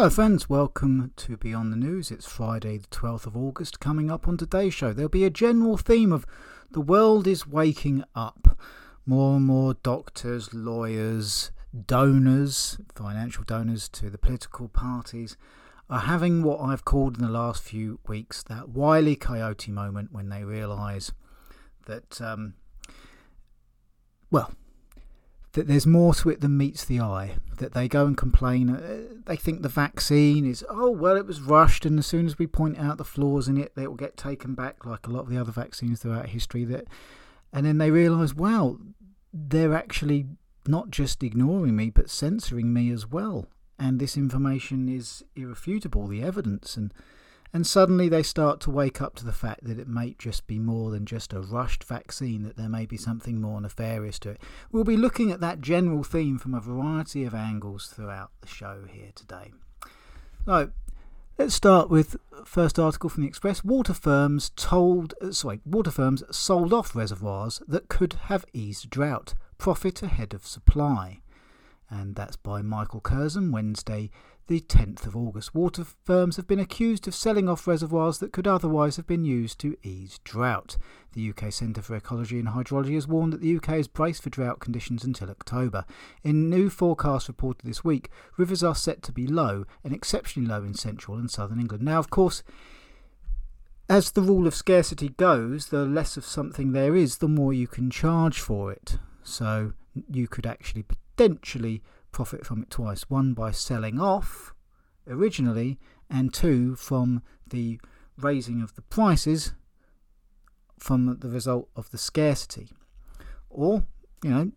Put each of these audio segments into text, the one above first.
Hello, friends. Welcome to Beyond the News. It's Friday, the 12th of August. Coming up on today's show, there'll be a general theme of the world is waking up. More and more doctors, lawyers, donors, financial donors to the political parties are having what I've called in the last few weeks that wily coyote moment when they realise that, um, well, that there's more to it than meets the eye. That they go and complain. Uh, they think the vaccine is, oh, well, it was rushed, and as soon as we point out the flaws in it, it will get taken back, like a lot of the other vaccines throughout history. That, and then they realise, wow, they're actually not just ignoring me, but censoring me as well. And this information is irrefutable, the evidence. And and suddenly they start to wake up to the fact that it may just be more than just a rushed vaccine, that there may be something more nefarious to it. We'll be looking at that general theme from a variety of angles throughout the show here today. So, let's start with first article from the Express. Water firms told, uh, sorry, water firms sold off reservoirs that could have eased drought, profit ahead of supply. And that's by Michael Curzon, Wednesday, the 10th of August. Water firms have been accused of selling off reservoirs that could otherwise have been used to ease drought. The UK Centre for Ecology and Hydrology has warned that the UK is braced for drought conditions until October. In new forecasts reported this week, rivers are set to be low and exceptionally low in central and southern England. Now, of course, as the rule of scarcity goes, the less of something there is, the more you can charge for it. So you could actually potentially profit from it twice one by selling off originally, and two from the raising of the prices from the result of the scarcity. Or, you know,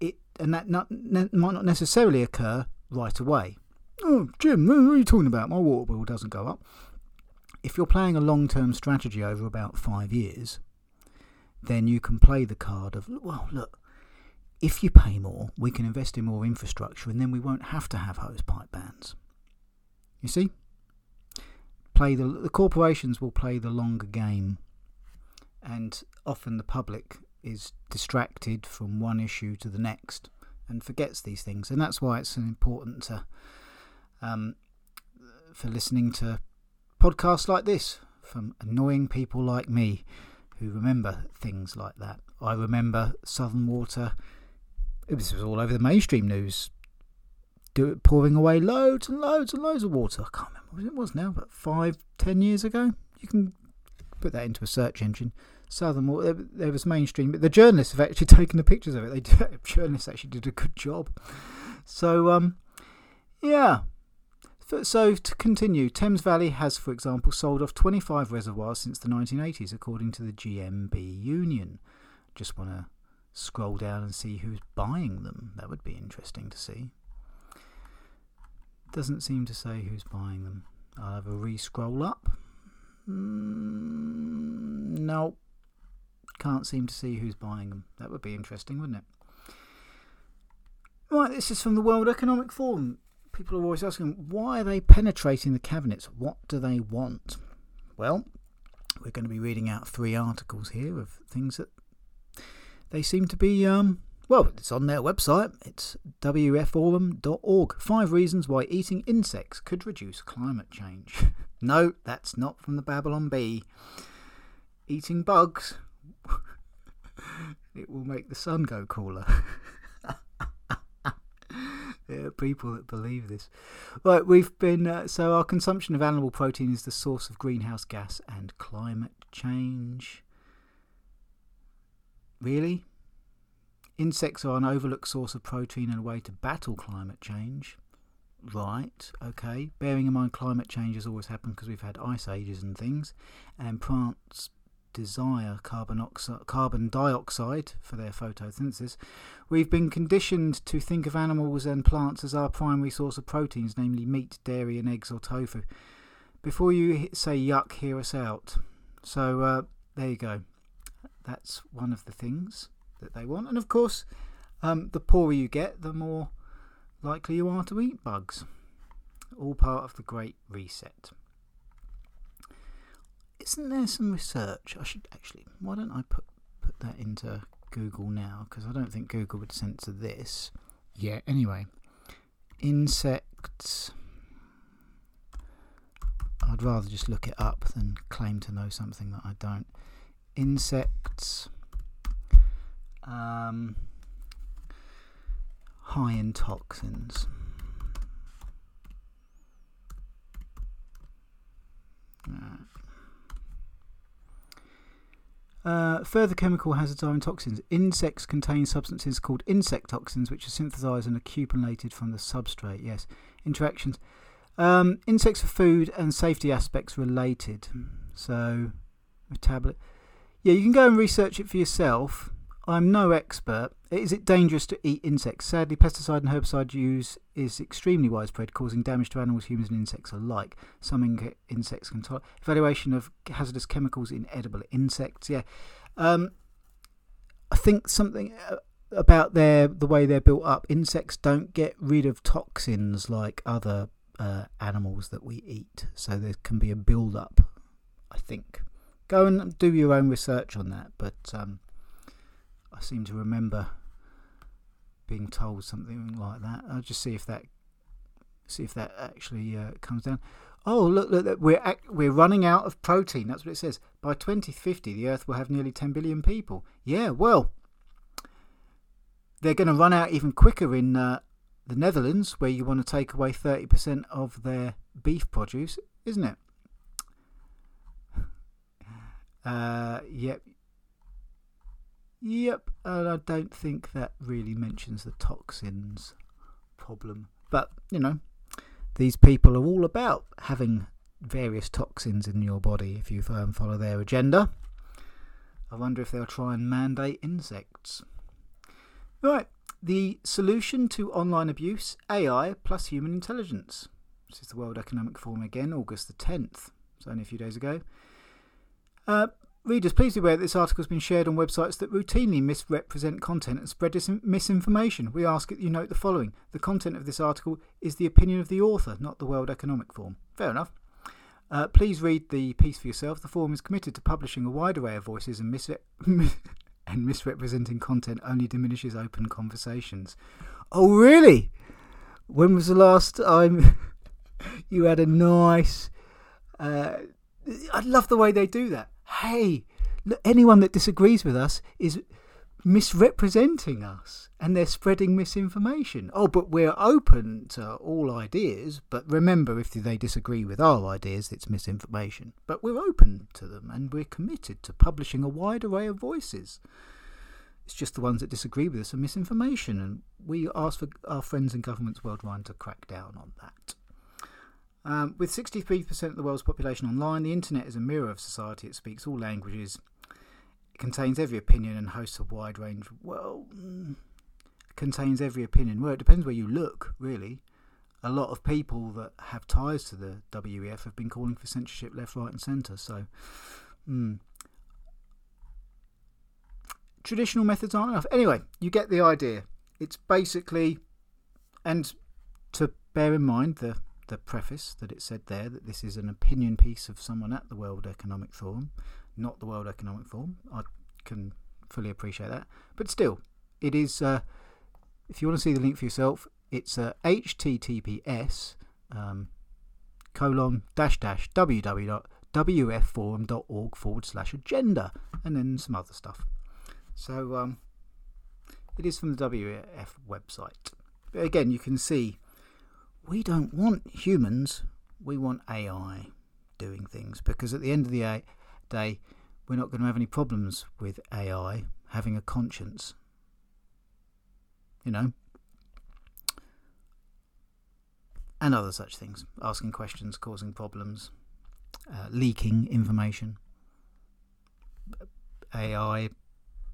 it and that not, ne- might not necessarily occur right away. Oh, Jim, what are you talking about? My water bill doesn't go up. If you're playing a long term strategy over about five years, then you can play the card of, well, look, if you pay more, we can invest in more infrastructure and then we won't have to have hose pipe bans. You see? Play the, the corporations will play the longer game, and often the public is distracted from one issue to the next and forgets these things, and that's why it's important to, um, for listening to podcasts like this from annoying people like me who remember things like that. I remember Southern Water this was all over the mainstream news. Do pouring away loads and loads and loads of water. I can't remember what it was now, but five, ten years ago. You can put that into a search engine. Southern Water. There, there was mainstream, but the journalists have actually taken the pictures of it. They did, journalists actually did a good job. So, um, yeah. So to continue, Thames Valley has, for example, sold off 25 reservoirs since the 1980s, according to the GMB Union. Just want to scroll down and see who's buying them. That would be interesting to see. Doesn't seem to say who's buying them. I'll have a re scroll up. Mm, no. Can't seem to see who's buying them. That would be interesting, wouldn't it? Right, this is from the World Economic Forum. People are always asking, why are they penetrating the cabinets? What do they want? Well, we're going to be reading out three articles here of things that they seem to be, um, well, it's on their website. It's weforum.org. Five reasons why eating insects could reduce climate change. no, that's not from the Babylon Bee. Eating bugs, it will make the sun go cooler. there are people that believe this. Right, we've been. Uh, so, our consumption of animal protein is the source of greenhouse gas and climate change. Really? Insects are an overlooked source of protein and a way to battle climate change. Right, okay. Bearing in mind climate change has always happened because we've had ice ages and things, and plants desire carbon, oxi- carbon dioxide for their photosynthesis. We've been conditioned to think of animals and plants as our primary source of proteins, namely meat, dairy, and eggs or tofu. Before you say yuck, hear us out. So uh, there you go. That's one of the things that they want. And of course, um, the poorer you get, the more likely you are to eat bugs. All part of the Great Reset. Isn't there some research? I should actually. Why don't I put put that into Google now? Because I don't think Google would censor this. Yeah. Anyway, insects I'd rather just look it up than claim to know something that I don't. Insects. Um, high in toxins. Uh, further chemical hazards are in toxins. Insects contain substances called insect toxins, which are synthesized and accumulated from the substrate. Yes, interactions. Um, insects for food and safety aspects related. So, metabolism. Yeah, you can go and research it for yourself. I'm no expert. Is it dangerous to eat insects? Sadly, pesticide and herbicide use is extremely widespread, causing damage to animals, humans, and insects alike. Some insects can tolerate. Evaluation of hazardous chemicals in edible insects. Yeah, um, I think something uh, about their the way they're built up. Insects don't get rid of toxins like other uh, animals that we eat, so there can be a build up. I think. Go and do your own research on that, but. Um, I seem to remember being told something like that. I'll just see if that see if that actually uh, comes down. Oh, look, look, look we're we're running out of protein. That's what it says. By 2050, the Earth will have nearly 10 billion people. Yeah, well, they're going to run out even quicker in uh, the Netherlands, where you want to take away 30% of their beef produce, isn't it? Uh, yep, Yep, and I don't think that really mentions the toxins problem. But, you know, these people are all about having various toxins in your body if you um, follow their agenda. I wonder if they'll try and mandate insects. Right, the solution to online abuse AI plus human intelligence. This is the World Economic Forum again, August the 10th. So only a few days ago. Uh, Readers, please be aware that this article has been shared on websites that routinely misrepresent content and spread misinformation. We ask that you note the following The content of this article is the opinion of the author, not the World Economic Forum. Fair enough. Uh, please read the piece for yourself. The forum is committed to publishing a wide array of voices and, and misrepresenting content only diminishes open conversations. Oh, really? When was the last time you had a nice. Uh, I love the way they do that hey, anyone that disagrees with us is misrepresenting us and they're spreading misinformation. Oh, but we're open to all ideas. But remember, if they disagree with our ideas, it's misinformation. But we're open to them and we're committed to publishing a wide array of voices. It's just the ones that disagree with us are misinformation, and we ask for our friends and governments worldwide to crack down on that. Um, with 63% of the world's population online, the internet is a mirror of society. It speaks all languages. It contains every opinion and hosts a wide range. Well, mm, contains every opinion. Well, it depends where you look, really. A lot of people that have ties to the WEF have been calling for censorship left, right, and centre. So, mm. traditional methods aren't enough. Anyway, you get the idea. It's basically, and to bear in mind the the preface that it said there that this is an opinion piece of someone at the World Economic Forum, not the World Economic Forum. I can fully appreciate that, but still, it is. Uh, if you want to see the link for yourself, it's uh, https um, colon dash dash www.weforum.org forward slash agenda, and then some other stuff. So um, it is from the WEF website. But again, you can see we don't want humans, we want AI doing things because at the end of the day, we're not going to have any problems with AI having a conscience. You know? And other such things. Asking questions, causing problems, uh, leaking information. AI.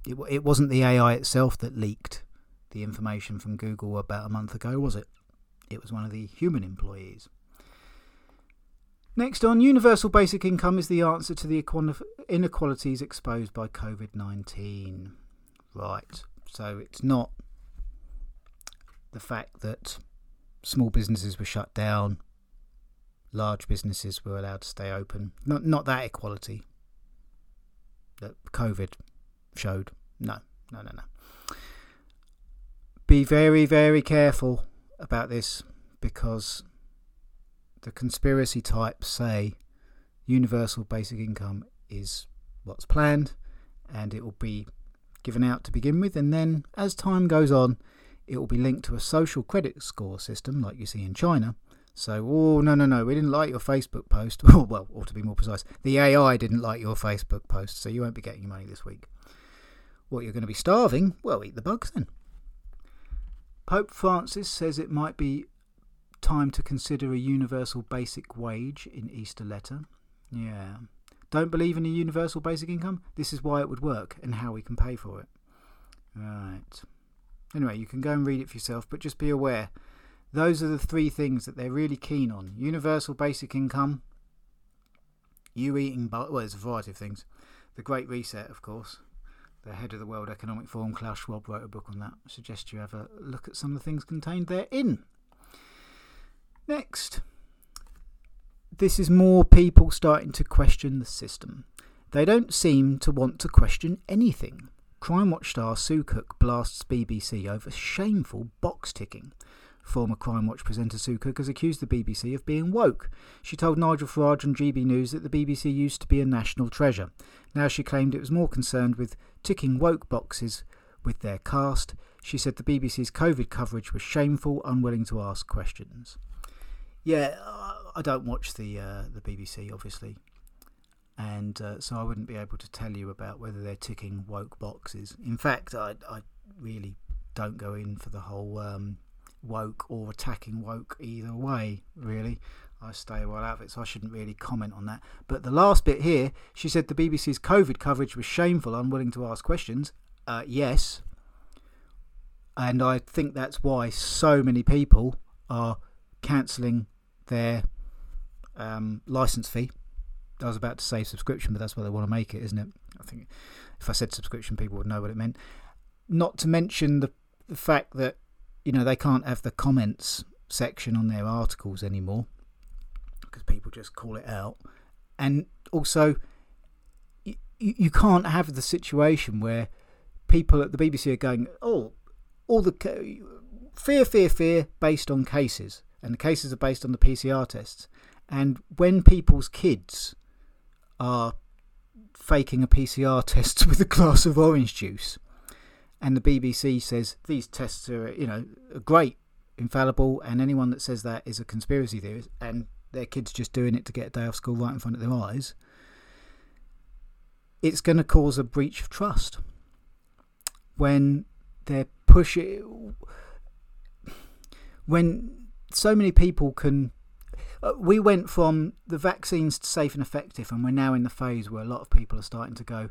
It, it wasn't the AI itself that leaked the information from Google about a month ago, was it? It was one of the human employees. Next on, universal basic income is the answer to the inequalities exposed by COVID 19. Right, so it's not the fact that small businesses were shut down, large businesses were allowed to stay open. Not, not that equality that COVID showed. No, no, no, no. Be very, very careful about this because the conspiracy types say universal basic income is what's planned, and it will be given out to begin with, and then as time goes on, it will be linked to a social credit score system like you see in China. So, oh, no, no, no, we didn't like your Facebook post. well, or to be more precise, the AI didn't like your Facebook post, so you won't be getting your money this week. What, you're going to be starving? Well, eat the bugs then. Pope Francis says it might be time to consider a universal basic wage in Easter letter. Yeah. Don't believe in a universal basic income? This is why it would work and how we can pay for it. Right. Anyway, you can go and read it for yourself, but just be aware those are the three things that they're really keen on universal basic income, you eating, well, there's a variety of things. The Great Reset, of course. The head of the World Economic Forum, Klaus Schwab, wrote a book on that. I suggest you have a look at some of the things contained therein. Next, this is more people starting to question the system. They don't seem to want to question anything. Crime Watch star Sue Cook blasts BBC over shameful box ticking. Former Crime Watch presenter Sue Cook has accused the BBC of being woke. She told Nigel Farage on GB News that the BBC used to be a national treasure. Now she claimed it was more concerned with ticking woke boxes with their cast. She said the BBC's COVID coverage was shameful, unwilling to ask questions. Yeah, I don't watch the uh, the BBC, obviously, and uh, so I wouldn't be able to tell you about whether they're ticking woke boxes. In fact, I, I really don't go in for the whole um, woke or attacking woke either way, really. I stay well out of it, so I shouldn't really comment on that. But the last bit here, she said the BBC's COVID coverage was shameful, unwilling to ask questions. Uh, yes. And I think that's why so many people are cancelling their um, license fee. I was about to say subscription, but that's what they want to make it, isn't it? I think if I said subscription, people would know what it meant. Not to mention the, the fact that you know they can't have the comments section on their articles anymore because people just call it out, and also you, you can't have the situation where people at the BBC are going, oh, all the fear, fear, fear based on cases, and the cases are based on the PCR tests. And when people's kids are faking a PCR test with a glass of orange juice, and the BBC says these tests are, you know, great, infallible, and anyone that says that is a conspiracy theorist, and their kids just doing it to get a day off school right in front of their eyes, it's going to cause a breach of trust when they're pushing. When so many people can uh, we went from the vaccines to safe and effective, and we're now in the phase where a lot of people are starting to go,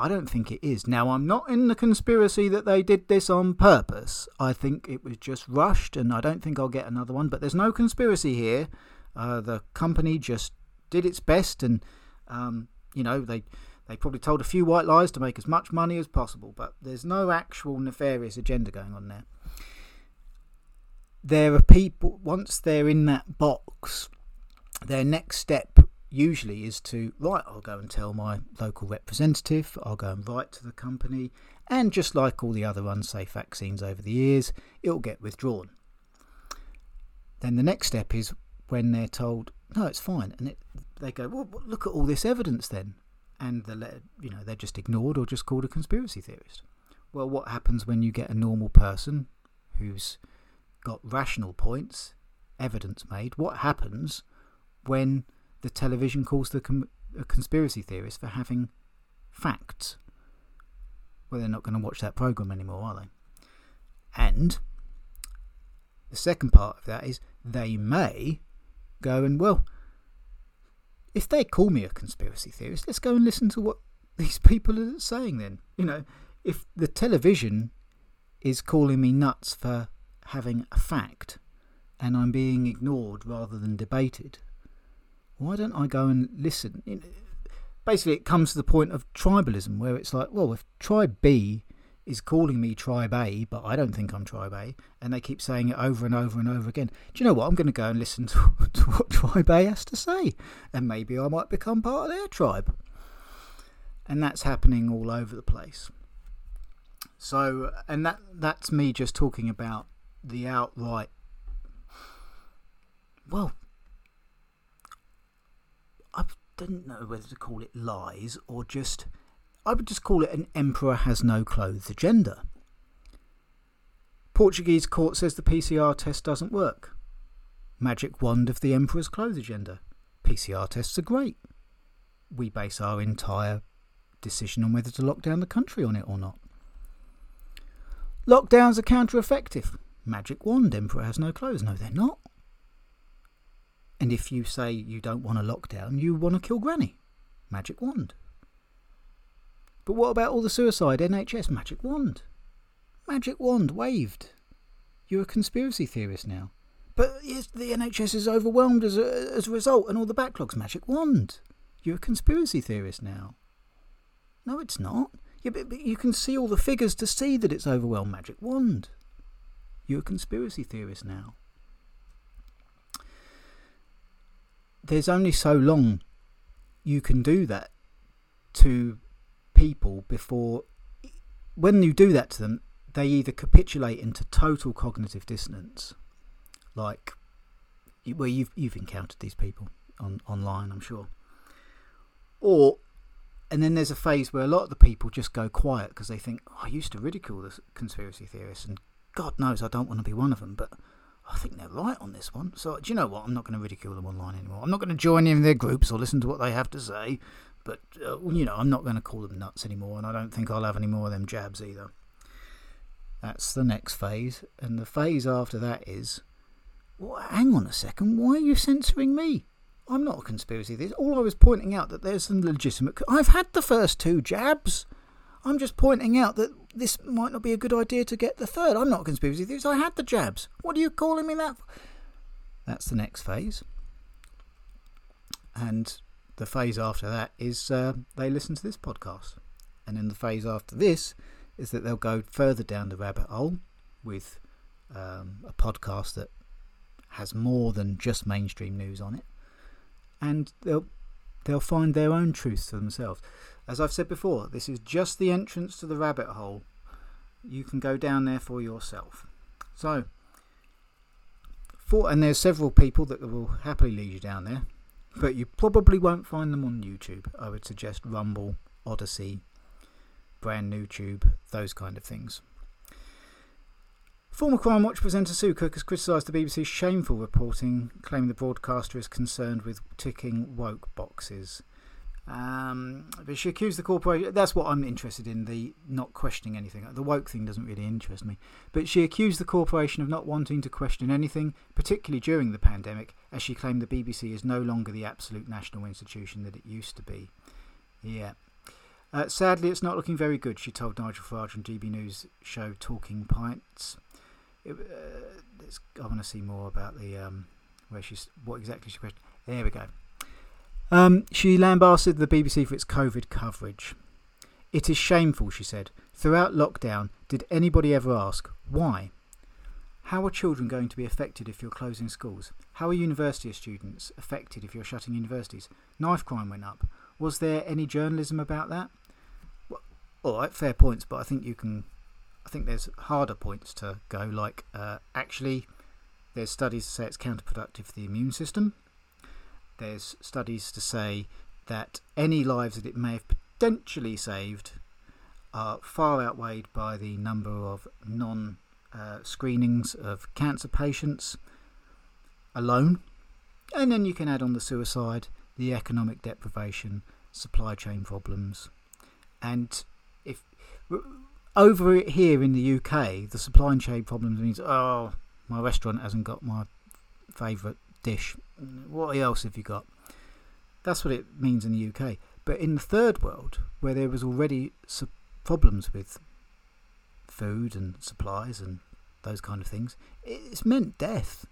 I don't think it is. Now, I'm not in the conspiracy that they did this on purpose. I think it was just rushed, and I don't think I'll get another one. But there's no conspiracy here. Uh, the company just did its best, and um, you know they they probably told a few white lies to make as much money as possible. But there's no actual nefarious agenda going on there there are people, once they're in that box, their next step usually is to, right, I'll go and tell my local representative, I'll go and write to the company, and just like all the other unsafe vaccines over the years, it'll get withdrawn. Then the next step is when they're told, no, it's fine, and it, they go, well, look at all this evidence then, and the you know they're just ignored or just called a conspiracy theorist. Well, what happens when you get a normal person who's got rational points, evidence made. What happens when the television calls the conspiracy theorist for having facts? Well, they're not going to watch that program anymore, are they? And the second part of that is they may go and, well, if they call me a conspiracy theorist, let's go and listen to what these people are saying then. You know, if the television is calling me nuts for having a fact and I'm being ignored rather than debated, why don't I go and listen? Basically, it comes to the point of tribalism where it's like, well, if tribe B is calling me tribe A, but I don't think I'm tribe A, and they keep saying it over and over and over again, do you know what? I'm going to go and listen to, to what tribe A has to say, and maybe I might become part of their tribe. And that's happening all over the place. So, and that that's me just talking about the outright. Well, I don't know whether to call it lies or just. I would just call it an emperor has no clothes agenda. Portuguese court says the PCR test doesn't work. Magic wand of the emperor's clothes agenda. PCR tests are great. We base our entire decision on whether to lock down the country on it or not. Lockdowns are counter effective. Magic wand, emperor has no clothes. No, they're not. And if you say you don't want a lockdown, you want to kill Granny. Magic wand. But what about all the suicide? NHS, magic wand. Magic wand waved. You're a conspiracy theorist now. But the NHS is overwhelmed as a, as a result, and all the backlogs. Magic wand. You're a conspiracy theorist now. No, it's not. Yeah, but, but you can see all the figures to see that it's overwhelmed. Magic wand. You're a conspiracy theorist now. There's only so long you can do that to people before when you do that to them they either capitulate into total cognitive dissonance like well you've you've encountered these people on online I'm sure. Or and then there's a phase where a lot of the people just go quiet because they think oh, I used to ridicule the conspiracy theorists and God knows I don't want to be one of them but I think they're right on this one. So, do you know what? I'm not going to ridicule them online anymore. I'm not going to join in their groups or listen to what they have to say. But, uh, you know, I'm not going to call them nuts anymore. And I don't think I'll have any more of them jabs either. That's the next phase. And the phase after that is well, hang on a second. Why are you censoring me? I'm not a conspiracy theorist. All I was pointing out that there's some legitimate. I've had the first two jabs. I'm just pointing out that this might not be a good idea to get the third. I'm not a conspiracy theorist. I had the jabs. What are you calling me that? That's the next phase. And the phase after that is uh, they listen to this podcast. And then the phase after this is that they'll go further down the rabbit hole with um, a podcast that has more than just mainstream news on it. And they'll they'll find their own truths for themselves. As I've said before, this is just the entrance to the rabbit hole. You can go down there for yourself. So, for, and there's several people that will happily lead you down there, but you probably won't find them on YouTube. I would suggest Rumble, Odysee, brand new tube, those kind of things. Former Crime Watch presenter Sue Cook has criticised the BBC's shameful reporting, claiming the broadcaster is concerned with ticking woke boxes. Um, but she accused the corporation. That's what I'm interested in. The not questioning anything. The woke thing doesn't really interest me. But she accused the corporation of not wanting to question anything, particularly during the pandemic, as she claimed the BBC is no longer the absolute national institution that it used to be. Yeah. Uh, sadly, it's not looking very good, she told Nigel Farage on GB News show Talking Pints. It, uh, I want to see more about the um, where she's what exactly she questioned. There we go. Um, she lambasted the BBC for its COVID coverage. It is shameful, she said. Throughout lockdown, did anybody ever ask why? How are children going to be affected if you're closing schools? How are university students affected if you're shutting universities? Knife crime went up. Was there any journalism about that? Well, all right, fair points, but I think you can I think there's harder points to go, like uh, actually, there's studies to say it's counterproductive for the immune system. There's studies to say that any lives that it may have potentially saved are far outweighed by the number of non uh, screenings of cancer patients alone. And then you can add on the suicide, the economic deprivation, supply chain problems. And if over here in the UK, the supply chain problems means, oh, my restaurant hasn't got my favourite dish. What else have you got? That's what it means in the UK. But in the third world, where there was already problems with food and supplies and those kind of things, it's meant death.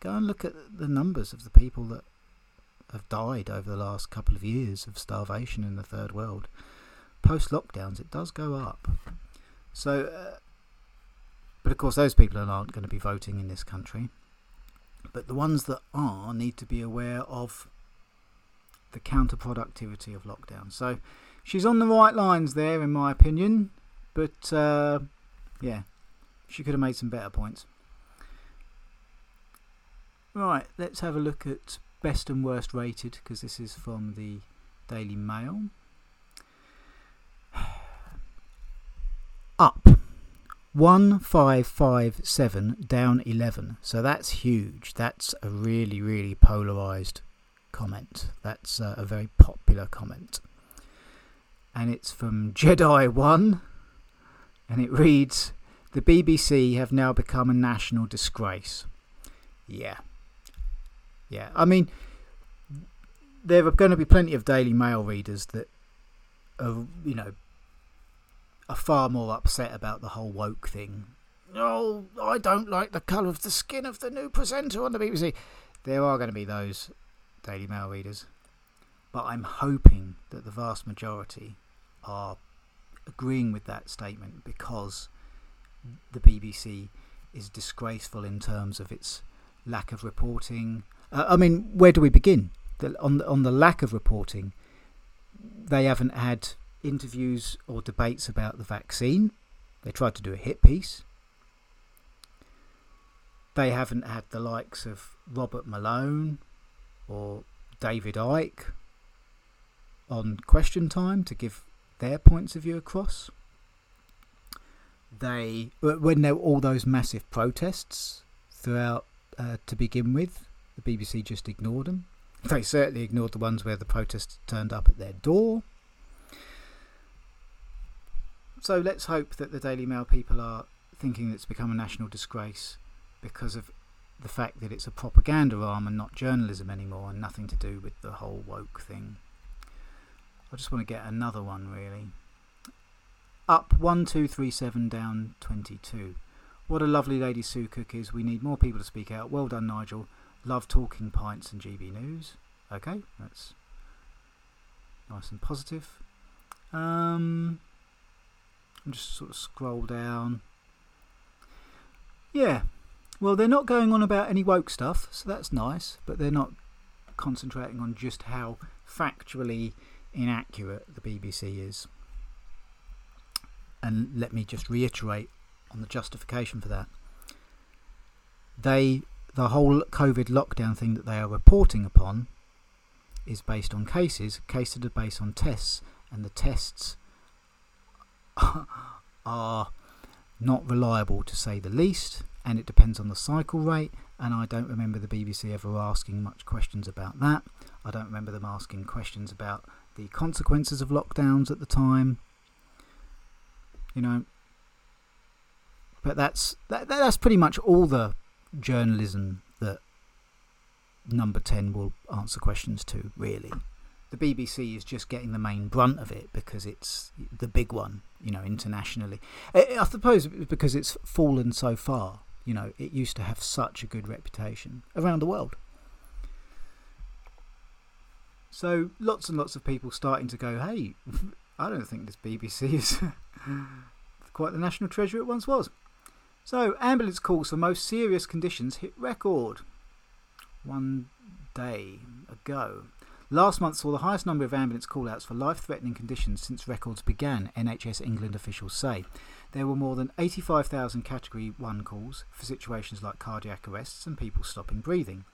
Go and look at the numbers of the people that have died over the last couple of years of starvation in the third world post lockdowns, it does go up. So, uh, but of course, those people aren't going to be voting in this country. But the ones that are need to be aware of the counterproductivity of lockdown. So, she's on the right lines there, in my opinion. But uh, yeah, she could have made some better points. Right, let's have a look at best and worst rated because this is from the Daily Mail. Up 1557 down 11. So that's huge. That's a really, really polarized comment. That's uh, a very popular comment. And it's from Jedi1 and it reads The BBC have now become a national disgrace. Yeah. Yeah. I mean, there are going to be plenty of Daily Mail readers that are, you know, are far more upset about the whole woke thing. Oh, I don't like the colour of the skin of the new presenter on the BBC. There are going to be those Daily Mail readers. But I'm hoping that the vast majority are agreeing with that statement because the BBC is disgraceful in terms of its lack of reporting. Uh, I mean, where do we begin? The, on the, on the lack of reporting, they haven't had interviews or debates about the vaccine. They tried to do a hit piece. They haven't had the likes of Robert Malone or David Icke on question time to give their points of view across. They, when there were all those massive protests throughout uh, to begin with, the BBC just ignored them. They certainly ignored the ones where the protests turned up at their door. So let's hope that the Daily Mail people are thinking it's become a national disgrace because of the fact that it's a propaganda arm and not journalism anymore and nothing to do with the whole woke thing. I just want to get another one really. Up 1237 down 22. What a lovely lady Sue Cook is. We need more people to speak out. Well done, Nigel. Love talking pints and GB News. Okay, that's nice and positive. Um, Just sort of scroll down. Yeah, well, they're not going on about any woke stuff, so that's nice, but they're not concentrating on just how factually inaccurate the BBC is. And let me just reiterate on the justification for that. They, the whole COVID lockdown thing that they are reporting upon is based on cases, cases are based on tests, and the tests are not reliable to say the least and it depends on the cycle rate. And I don't remember the BBC ever asking much questions about that. I don't remember them asking questions about the consequences of lockdowns at the time. You know, but that's that, that's pretty much all the journalism that number 10 will answer questions to really the BBC is just getting the main brunt of it because it's the big one, you know, internationally. I suppose because it's fallen so far. You know, it used to have such a good reputation around the world. So lots and lots of people starting to go, hey, I don't think this BBC is quite the national treasure it once was. So ambulance calls for most serious conditions hit record one day ago. Last month saw the highest number of ambulance call-outs for life-threatening conditions since records began, NHS England officials say. There were more than 85,000 Category 1 calls for situations like cardiac arrests and people stopping breathing.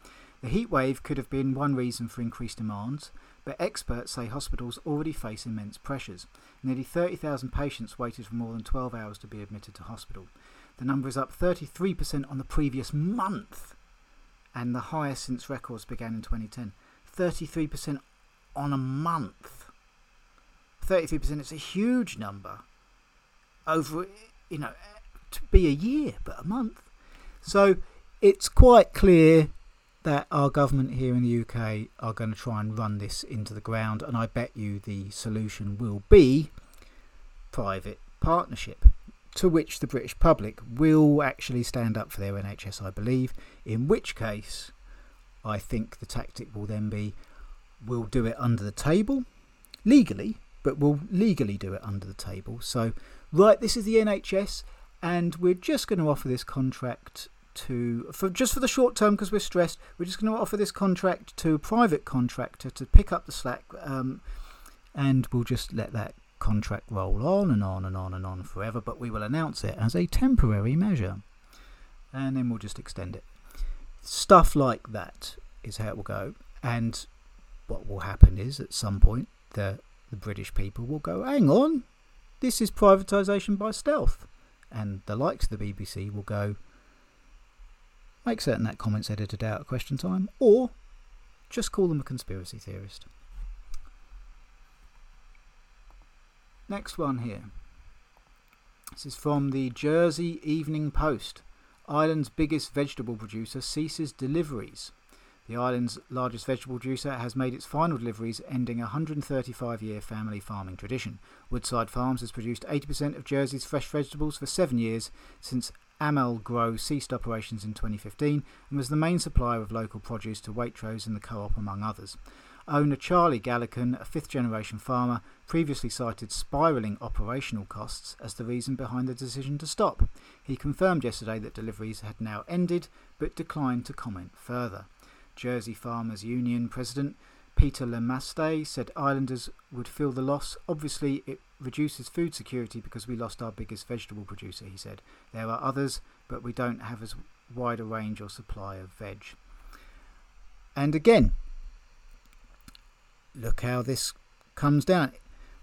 The heat wave could have been one reason for increased demands, but experts say hospitals already face immense pressures. Nearly 30,000 patients waited for more than 12 hours to be admitted to hospital. The number is up 33% on the previous month and the highest since records began in 2010. 33% on a month. 33% is a huge number over, you know, to be a year, but a month. So it's quite clear that our government here in the UK are going to try and run this into the ground, and I bet you the solution will be private partnership, to which the British public will actually stand up for their NHS, I believe, in which case I think the tactic will then be we'll do it under the table legally, but we'll legally do it under the table. So right, this is the NHS, and we're just going to offer this contract to for just for the short term because we're stressed. We're just going to offer this contract to a private contractor to pick up the slack, um, and we'll just let that contract roll on and on and on and on forever. But we will announce it as a temporary measure, and then we'll just extend it. Stuff like that is how it will go. And what will happen is at some point the the British people will go, hang on, this is privatisation by stealth. And the likes of the BBC will go, make certain that comment's edited out at question time, or just call them a conspiracy theorist. Next one here. This is from the Jersey Evening Post. Island's biggest vegetable producer ceases deliveries. The island's largest vegetable producer has made its final deliveries, ending a 135 year family farming tradition. Woodside Farms has produced 80% of Jersey's fresh vegetables for seven years since Amel Grow ceased operations in 2015 and was the main supplier of local produce to Waitrose and the co op, among others. Owner Charlie Gallichan, a fifth generation farmer, previously cited spiralling operational costs as the reason behind the decision to stop. He confirmed yesterday that deliveries had now ended, but declined to comment further. Jersey Farmers Union President Peter Le Maistre said islanders would feel the loss. Obviously, it reduces food security because we lost our biggest vegetable producer, he said. There are others, but we don't have as wide a range or supply of veg. And again, look how this comes down.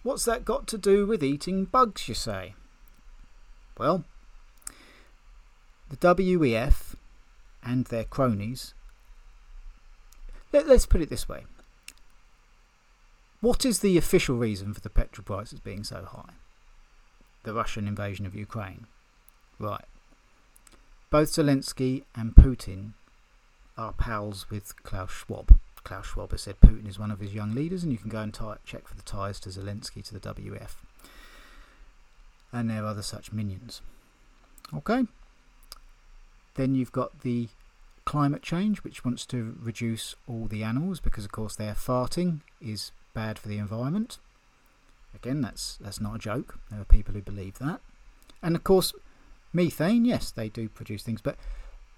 What's that got to do with eating bugs, you say? Well, the WEF and their cronies let, us put it this way. What is the official reason for the petrol prices being so high? The Russian invasion of Ukraine. Right. Both Zelensky and Putin are pals with Klaus Schwab. Klaus Schwab has said Putin is one of his young leaders, and you can go and tie, check for the ties to Zelensky to the WEF. And there are other such minions. Okay? Then you've got the climate change, which wants to reduce all the animals because, of course, their farting is bad for the environment. Again, that's that's not a joke. There are people who believe that. And of course, methane, yes, they do produce things, but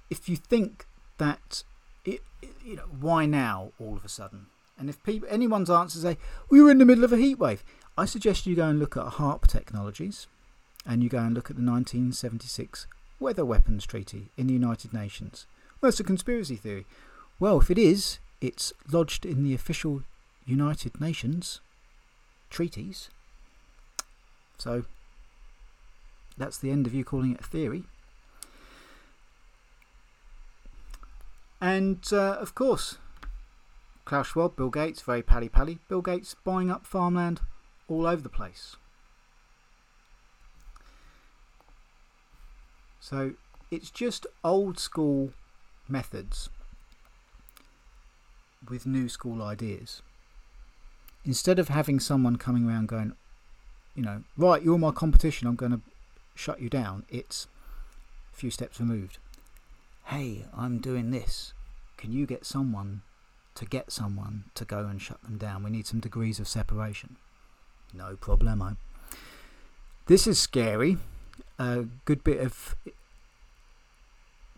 if you think that, it, you know, why now all of a sudden? And if people, anyone's answer say, we were in the middle of a heat wave, I suggest you go and look at HAARP Technologies and you go and look at the 1976 Weather Weapons Treaty in the United Nations. Well, it's a conspiracy theory. Well, if it is, it's lodged in the official United Nations treaties. So that's the end of you calling it a theory. And uh, of course, Klaus Schwab, Bill Gates, very pally pally. Bill Gates buying up farmland all over the place. So it's just old school methods with new school ideas. Instead of having someone coming around going, you know, right, you're my competition, I'm going to shut you down, it's a few steps removed. Hey, I'm doing this. Can you get someone to get someone to go and shut them down? We need some degrees of separation. No problemo. This is scary. A good bit of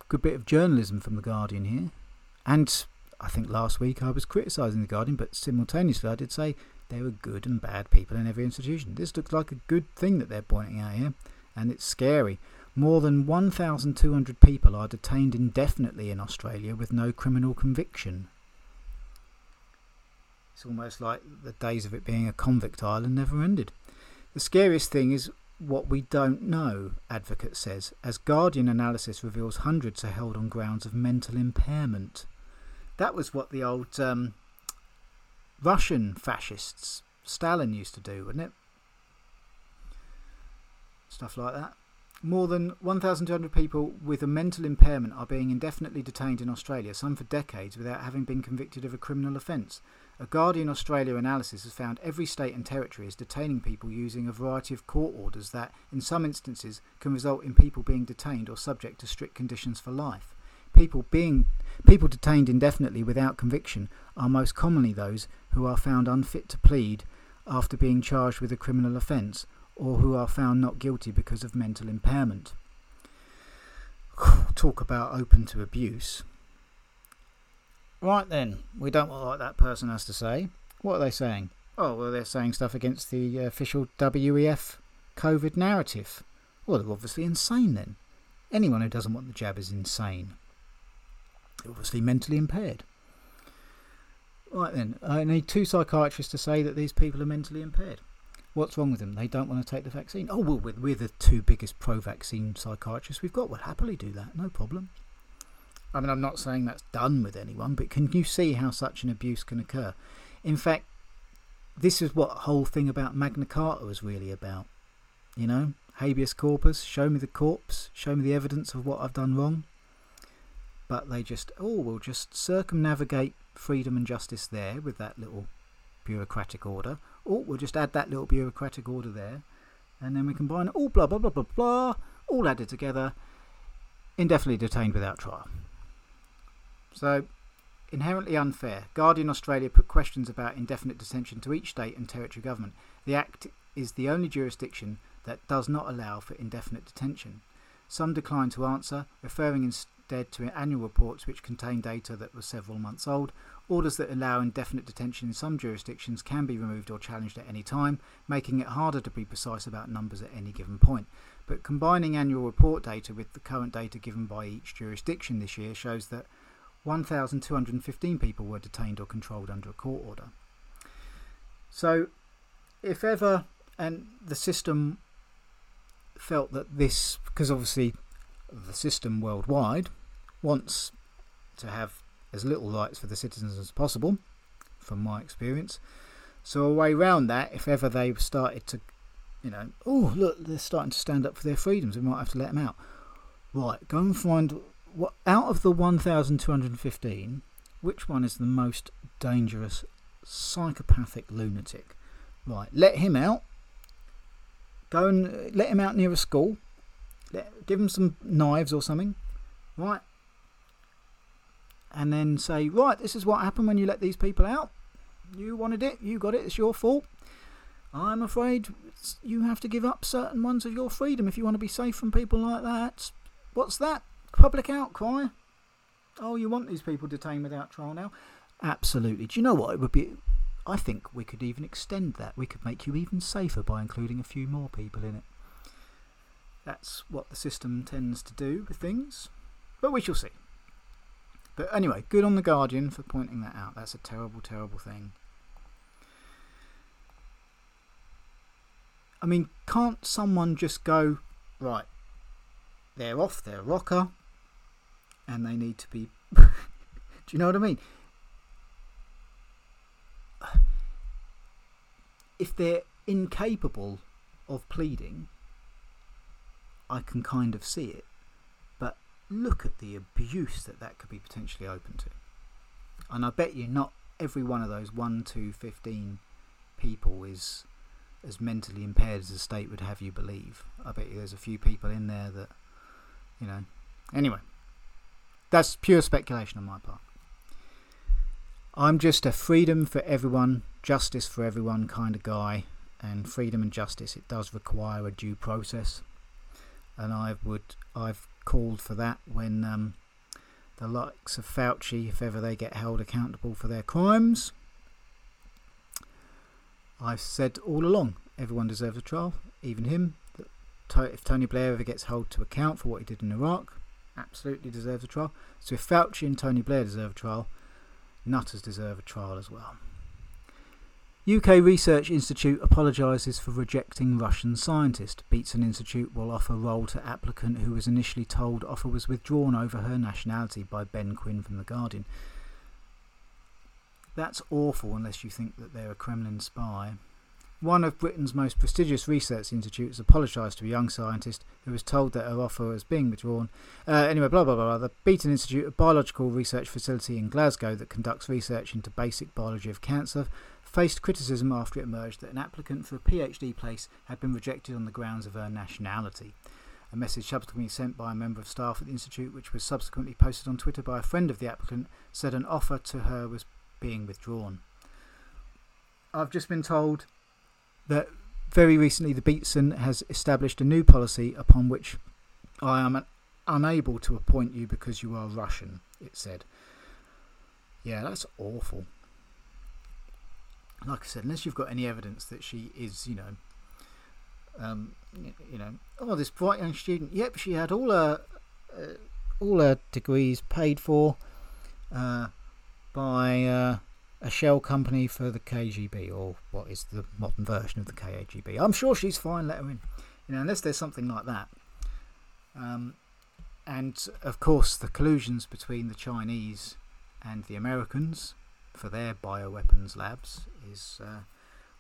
good bit of journalism from The Guardian here. And I think last week I was criticising The Guardian, but simultaneously I did say there were good and bad people in every institution. This looks like a good thing that they're pointing out here, and it's scary. More than 1,200 people are detained indefinitely in Australia with no criminal conviction. It's almost like the days of it being a convict island never ended. The scariest thing is what we don't know, advocate says, as Guardian analysis reveals hundreds are held on grounds of mental impairment. That was what the old um, Russian fascists, Stalin, used to do, wasn't it? Stuff like that. More than 1,200 people with a mental impairment are being indefinitely detained in Australia, some for decades, without having been convicted of a criminal offence. A Guardian Australia analysis has found every state and territory is detaining people using a variety of court orders that, in some instances, can result in people being detained or subject to strict conditions for life. People being people detained indefinitely without conviction are most commonly those who are found unfit to plead after being charged with a criminal offence or who are found not guilty because of mental impairment. Talk about open to abuse. Right then, we don't want what that person has to say. What are they saying? Oh, well, they're saying stuff against the official WEF COVID narrative. Well, they're obviously insane then. Anyone who doesn't want the jab is insane. Obviously mentally impaired. Right then, I need two psychiatrists to say that these people are mentally impaired. What's wrong with them? They don't want to take the vaccine. Oh, well, we're, the two biggest pro vaccine psychiatrists we've got. We'll happily do that, no problem. I mean, I'm not saying that's done with anyone, but can you see how such an abuse can occur? In fact, this is what the whole thing about Magna Carta was really about. You know, habeas corpus, show me the corpse, show me the evidence of what I've done wrong. But they just, oh, we'll just circumnavigate freedom and justice there with that little bureaucratic order. Oh, we'll just add that little bureaucratic order there. And then we combine all oh, blah, blah, blah, blah, blah, all added together, indefinitely detained without trial. So, inherently unfair. Guardian Australia put questions about indefinite detention to each state and territory government. The Act is the only jurisdiction that does not allow for indefinite detention. Some declined to answer, referring instead to annual reports which contain data that was several months old. Orders that allow indefinite detention in some jurisdictions can be removed or challenged at any time, making it harder to be precise about numbers at any given point. But combining annual report data with the current data given by each jurisdiction this year shows that 1,215 people were detained or controlled under a court order. So, if ever, and the system felt that this, because obviously the system worldwide wants to have as little rights for the citizens as possible, from my experience. So, a way around that, if ever they started to, you know, oh, look, they're starting to stand up for their freedoms, we might have to let them out. Right, go and find what out of the 1,215, which one is the most dangerous psychopathic lunatic? Right, let him out. Go and let him out near a school. Let, give him some knives or something. Right. And then say, right, this is what happened when you let these people out. You wanted it, you got it, it's your fault. I'm afraid you have to give up certain ones of your freedom if you want to be safe from people like that. What's that? Public outcry? Oh, you want these people detained without trial now? Absolutely. Do you know what? It would be. I think we could even extend that. We could make you even safer by including a few more people in it. That's what the system tends to do with things. But we shall see. But anyway, good on The Guardian for pointing that out. That's a terrible, terrible thing. I mean, can't someone just go, right, they're off their rocker and they need to be. Do you know what I mean? If they're incapable of pleading, I can kind of see it. Look at the abuse that that could be potentially open to. And I bet you not every one of those 1 to 15 people is as mentally impaired as the state would have you believe. I bet you there's a few people in there that, you know. Anyway, that's pure speculation on my part. I'm just a freedom for everyone, justice for everyone kind of guy, and freedom and justice it does require a due process, and I would I've called for that when um, the likes of Fauci, if ever they get held accountable for their crimes. I've said all along, everyone deserves a trial, even him. If Tony Blair ever gets held to account for what he did in Iraq, absolutely deserves a trial. So if Fauci and Tony Blair deserve a trial, Nutters deserve a trial as well. UK Research Institute apologises for rejecting Russian scientist. Beatson Institute will offer role to applicant who was initially told offer was withdrawn over her nationality by Ben Quinn from The Guardian. That's awful unless you think that they're a Kremlin spy. One of Britain's most prestigious research institutes apologised to a young scientist who was told that her offer was being withdrawn. Uh, anyway, blah, blah, blah, blah. The Beatson Institute, a biological research facility in Glasgow that conducts research into basic biology of cancer, faced criticism after it emerged that an applicant for a PhD place had been rejected on the grounds of her nationality. A message subsequently sent by a member of staff at the Institute, which was subsequently posted on Twitter by a friend of the applicant, said an offer to her was being withdrawn. I've just been told that very recently the Beatson has established a new policy upon which I am unable to appoint you because you are Russian, it said. Yeah, that's awful. Like I said, unless you've got any evidence that she is, you know, um, you know, oh, this bright young student. Yep, she had all her uh, all her degrees paid for uh, by uh, a shell company for the KGB, or what is the modern version of the KGB. I'm sure she's fine. Let her in, you know, unless there's something like that. Um, and of course, the collusions between the Chinese and the Americans for their bioweapons labs is uh,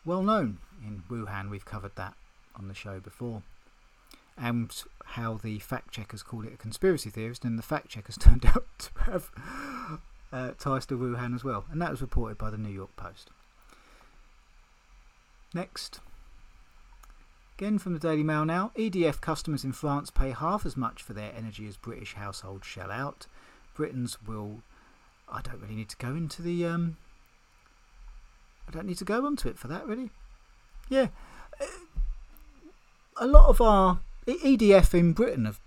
well known in Wuhan. We've covered that on the show before. And how the fact checkers call it a conspiracy theorist, and the fact checkers turned out to have uh, ties to Wuhan as well. And that was reported by the New York Post. Next. Again from the Daily Mail now. EDF customers in France pay half as much for their energy as British households shell out. Britons will. I don't really need to go into the. Um, I don't need to go onto it for that, really. Yeah. Uh, a lot of our EDF in Britain have,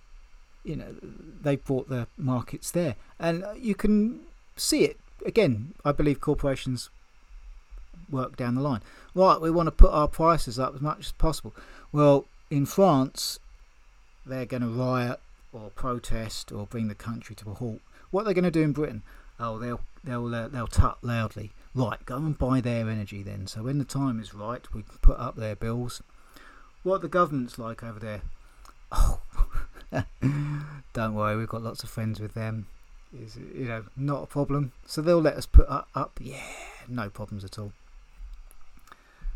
you know, they brought their markets there. And you can see it. Again, I believe corporations work down the line. Right, we want to put our prices up as much as possible. Well, in France, they're going to riot or protest or bring the country to a halt. What are they going to do in Britain? Oh, they'll they'll uh, they'll tut loudly. Right, go and buy their energy then. So when the time is right, we can put up their bills. What the governments like over there? Oh, don't worry, we've got lots of friends with them. Is you know not a problem. So they'll let us put up, up. Yeah, no problems at all.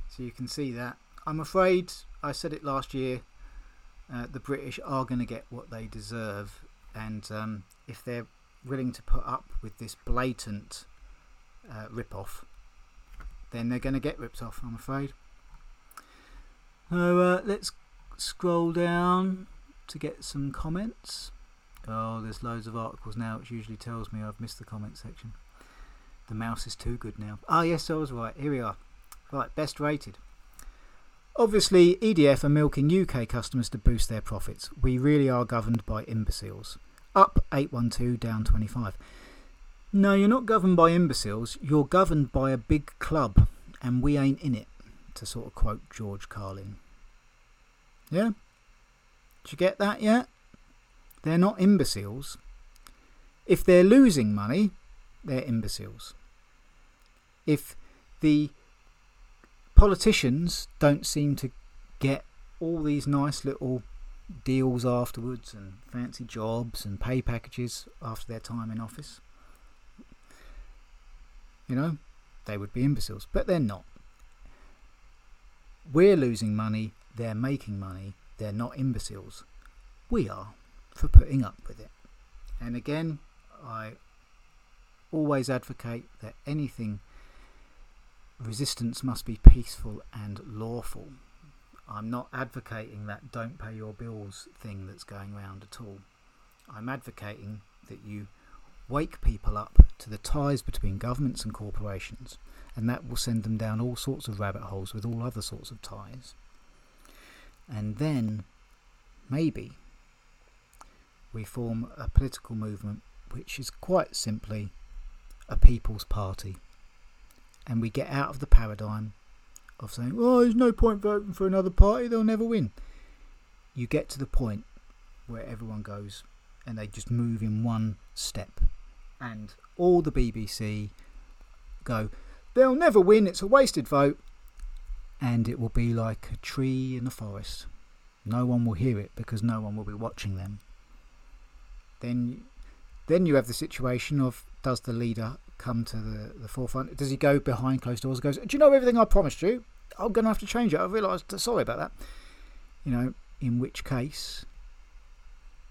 So you can see that. I'm afraid I said it last year. Uh, the British are going to get what they deserve, and um, if they're willing to put up with this blatant uh, rip off, then they're going to get ripped off. I'm afraid. So uh, let's scroll down to get some comments. Oh, there's loads of articles now, which usually tells me I've missed the comment section. The mouse is too good now. Ah, yes, I was right. Here we are. Right, best rated. Obviously, EDF are milking UK customers to boost their profits. We really are governed by imbeciles. Up 812, down 25. No, you're not governed by imbeciles. You're governed by a big club, and we ain't in it, to sort of quote George Carlin. Yeah? Did you get that yet? They're not imbeciles. If they're losing money, they're imbeciles. If the politicians don't seem to get all these nice little deals afterwards and fancy jobs and pay packages after their time in office, you know, they would be imbeciles. But they're not. We're losing money, they're making money, they're not imbeciles. We are for putting up with it. And again, I always advocate that anything resistance must be peaceful and lawful. I'm not advocating that don't pay your bills thing that's going around at all. I'm advocating that you wake people up to the ties between governments and corporations, and that will send them down all sorts of rabbit holes with all other sorts of ties. And then, maybe, we form a political movement which is quite simply a people's party. And we get out of the paradigm of saying, oh, there's no point voting for another party, they'll never win. You get to the point where everyone goes and they just move in one step. And all the BBC go, they'll never win, it's a wasted vote. And it will be like a tree in the forest. No one will hear it because no one will be watching them then then you have the situation of does the leader come to the, the forefront? Does he go behind closed doors and goes, Do you know everything I promised you? I'm going to have to change it. I realised, sorry about that. You know, in which case,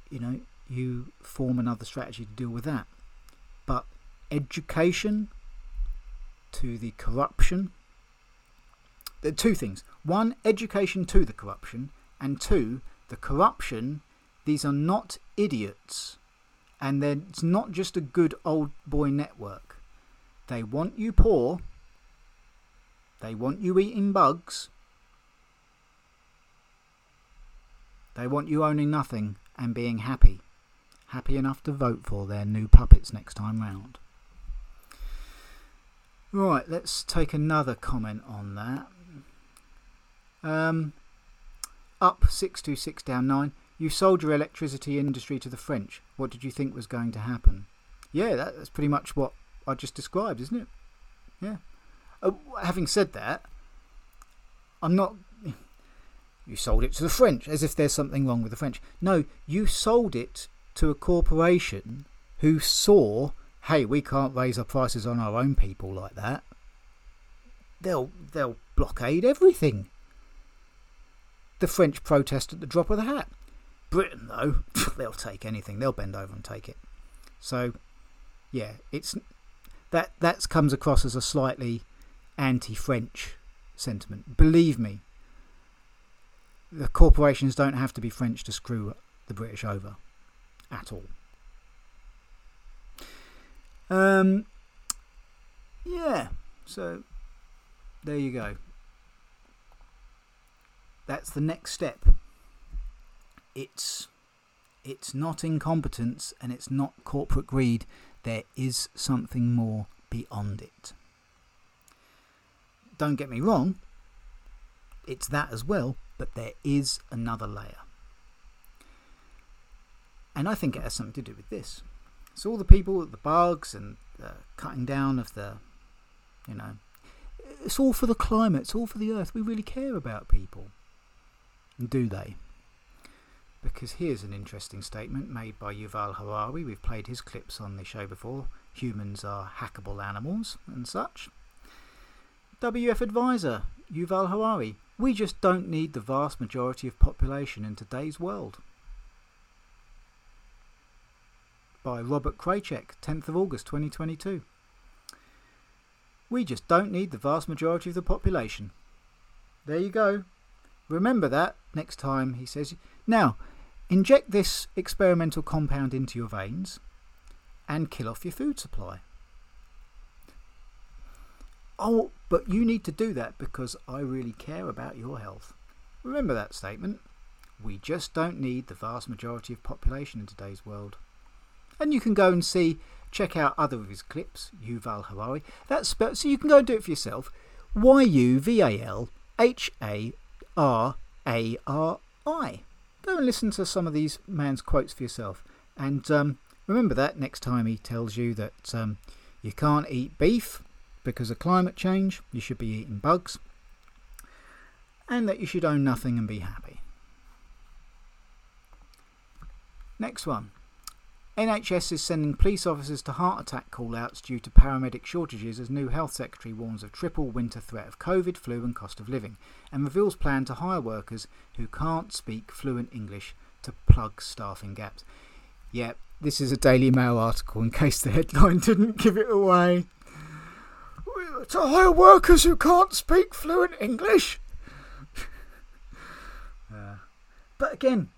you know, you form another strategy to deal with that. But education to the corruption, there are two things. One, education to the corruption, and two, the corruption, these are not idiots and then it's not just a good old boy network. They want you poor. They want you eating bugs. They want you owning nothing and being happy. Happy enough to vote for their new puppets next time round. Right, let's take another comment on that. Um, up 626 down 9. You sold your electricity industry to the French. What did you think was going to happen? Yeah, that's pretty much what I just described, isn't it? Yeah. Uh, having said that, I'm not. You sold it to the French as if there's something wrong with the French. No, you sold it to a corporation who saw, hey, we can't raise our prices on our own people like that. They'll they'll blockade everything. The French protest at the drop of the hat. Britain, though, they'll take anything. They'll bend over and take it. So, yeah, it's that that comes across as a slightly anti-French sentiment. Believe me, the corporations don't have to be French to screw the British over at all. Um, yeah, so there you go. That's the next step. It's it's not incompetence and it's not corporate greed. There is something more beyond it. Don't get me wrong, it's that as well, but there is another layer. And I think it has something to do with this. It's all the people, the bugs, and the cutting down of the, you know, it's all for the climate, it's all for the earth. We really care about people. Do they? Because here's an interesting statement made by Yuval Harari. We've played his clips on the show before. Humans are hackable animals and such. WEF advisor Yuval Harari. We just don't need the vast majority of population in today's world. By Robert Kraychik, 10th of August 2022. We just don't need the vast majority of the population. There you go. Remember that next time he says. Now, inject this experimental compound into your veins and kill off your food supply. Oh, but you need to do that because I really care about your health. Remember that statement. We just don't need the vast majority of population in today's world. And you can go and see, check out other of his clips, Yuval Harari. That's spelled, so you can go and do it for yourself. Y U V A L H A R A R I. Go and listen to some of these man's quotes for yourself. And um, remember that next time he tells you that um, you can't eat beef because of climate change, you should be eating bugs, and that you should own nothing and be happy. Next one. NHS is sending police officers to heart attack call outs due to paramedic shortages as new health secretary warns of triple winter threat of COVID, flu, and cost of living, and reveals plan to hire workers who can't speak fluent English to plug staffing gaps. Yep, this is a Daily Mail article in case the headline didn't give it away to hire workers who can't speak fluent English. uh, but again,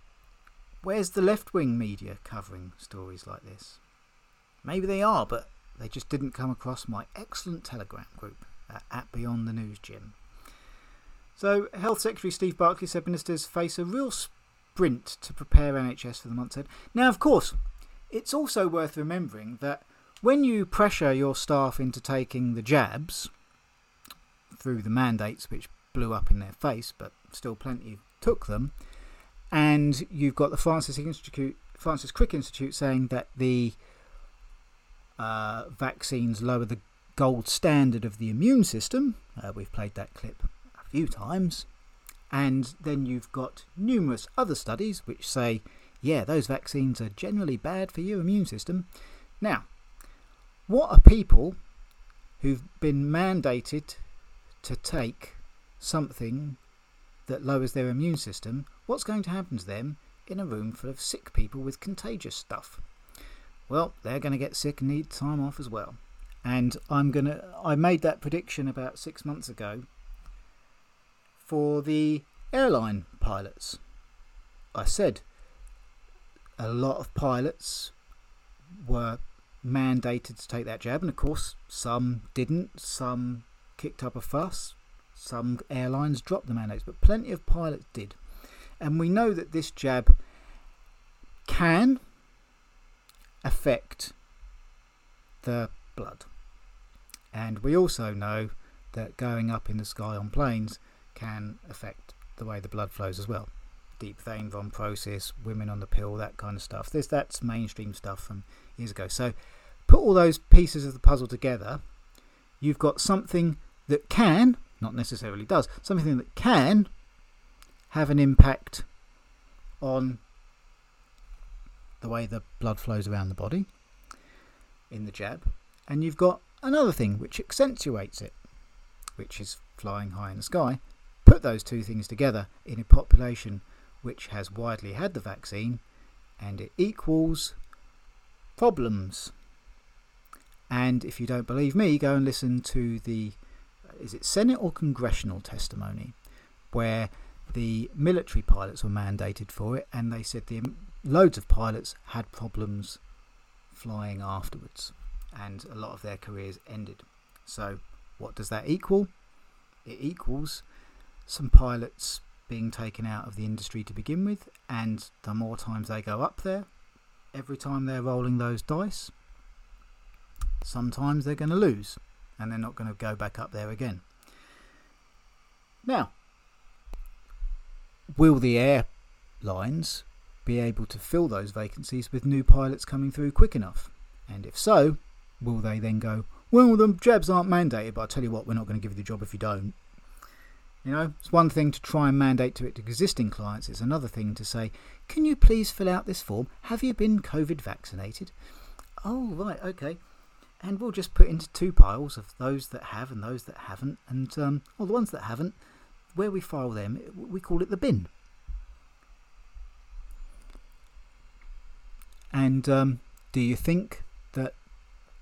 where's the left wing media covering stories like this? Maybe they are, but they just didn't come across my excellent Telegram group uh, at Beyond the News Gym. So, Health Secretary Steve Barclay said ministers face a real sprint to prepare NHS for the months ahead. Now, of course, it's also worth remembering that when you pressure your staff into taking the jabs through the mandates, which blew up in their face, but still plenty took them, and you've got the Francis Institute, Francis Crick Institute saying that the uh, vaccines lower the gold standard of the immune system. Uh, we've played that clip a few times. And then you've got numerous other studies which say, yeah, those vaccines are generally bad for your immune system. Now, what are people who've been mandated to take something that lowers their immune system? What's going to happen to them in a room full of sick people with contagious stuff? Well, they're going to get sick and need time off as well. And I'm going to I made that prediction about 6 months ago for the airline pilots. I said a lot of pilots were mandated to take that jab, and of course, some didn't, some kicked up a fuss, some airlines dropped the mandates, but plenty of pilots did. And we know that this jab can affect the blood. And we also know that going up in the sky on planes can affect the way the blood flows as well. Deep vein thrombosis, women on the pill, that kind of stuff. This that's mainstream stuff from years ago. So put all those pieces of the puzzle together, you've got something that can, not necessarily does, something that can have an impact on the way the blood flows around the body in the jab. And you've got another thing which accentuates it, which is flying high in the sky. Put those two things together in a population which has widely had the vaccine, and it equals problems. And if you don't believe me, go and listen to the is it Senate or congressional testimony where the military pilots were mandated for it, and they said the loads of pilots had problems flying afterwards, and a lot of their careers ended. So, what does that equal? It equals some pilots being taken out of the industry to begin with, and the more times they go up there, every time they're rolling those dice, sometimes they're going to lose and they're not going to go back up there again. Now, will the airlines be able to fill those vacancies with new pilots coming through quick enough? And if so, will they then go, well, the jabs aren't mandated, but I'll tell you what, we're not going to give you the job if you don't. You know, it's one thing to try and mandate to it to existing clients, it's another thing to say, can you please fill out this form? Have you been COVID vaccinated? Oh, right, okay. And we'll just put into two piles of those that have and those that haven't. And, um, well, the ones that haven't, where we file them, we call it the bin. And um, do you think that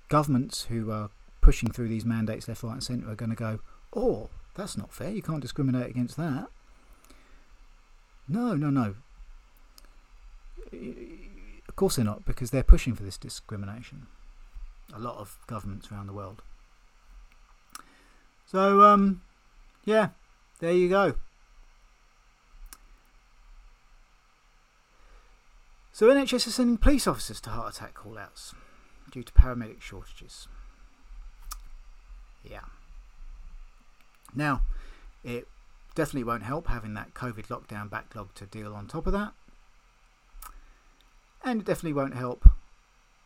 governments who are pushing through these mandates left, right, and centre are going to go, oh, that's not fair, you can't discriminate against that? No, no, no. Of course they're not, because they're pushing for this discrimination. A lot of governments around the world. So, um, yeah, there you go. So NHS is sending police officers to heart attack call-outs due to paramedic shortages. Yeah. Now, it definitely won't help having that COVID lockdown backlog to deal on top of that. And it definitely won't help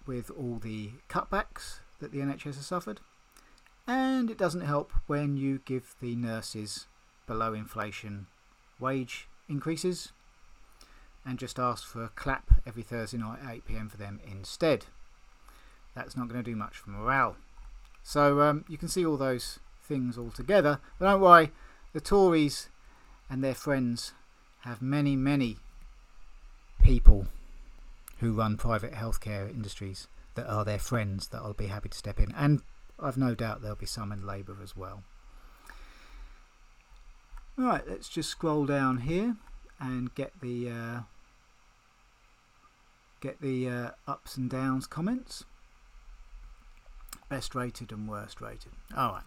with all the cutbacks that the NHS has suffered. And it doesn't help when you give the nurses below inflation wage increases and just ask for a clap every Thursday night at 8pm for them instead. That's not going to do much for morale. So um, you can see all those things all together. But don't worry, the Tories and their friends have many, many people who run private healthcare industries that are their friends that I'll be happy to step in. And I've no doubt there'll be some in Labour as well. Right, let's just scroll down here and get the uh, get the uh, ups and downs comments. Best rated and worst rated. Alright.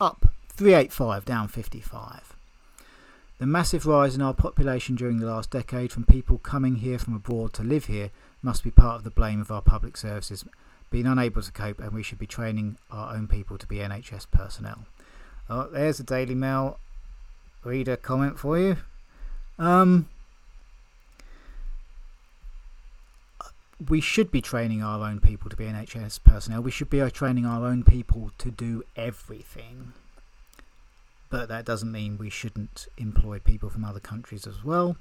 Up 385, down 55. The massive rise in our population during the last decade from people coming here from abroad to live here must be part of the blame of our public services being unable to cope, and we should be training our own people to be NHS personnel. Oh, there's a Daily Mail reader comment for you. Um, we should be training our own people to be NHS personnel. We should be training our own people to do everything. But that doesn't mean we shouldn't employ people from other countries as well.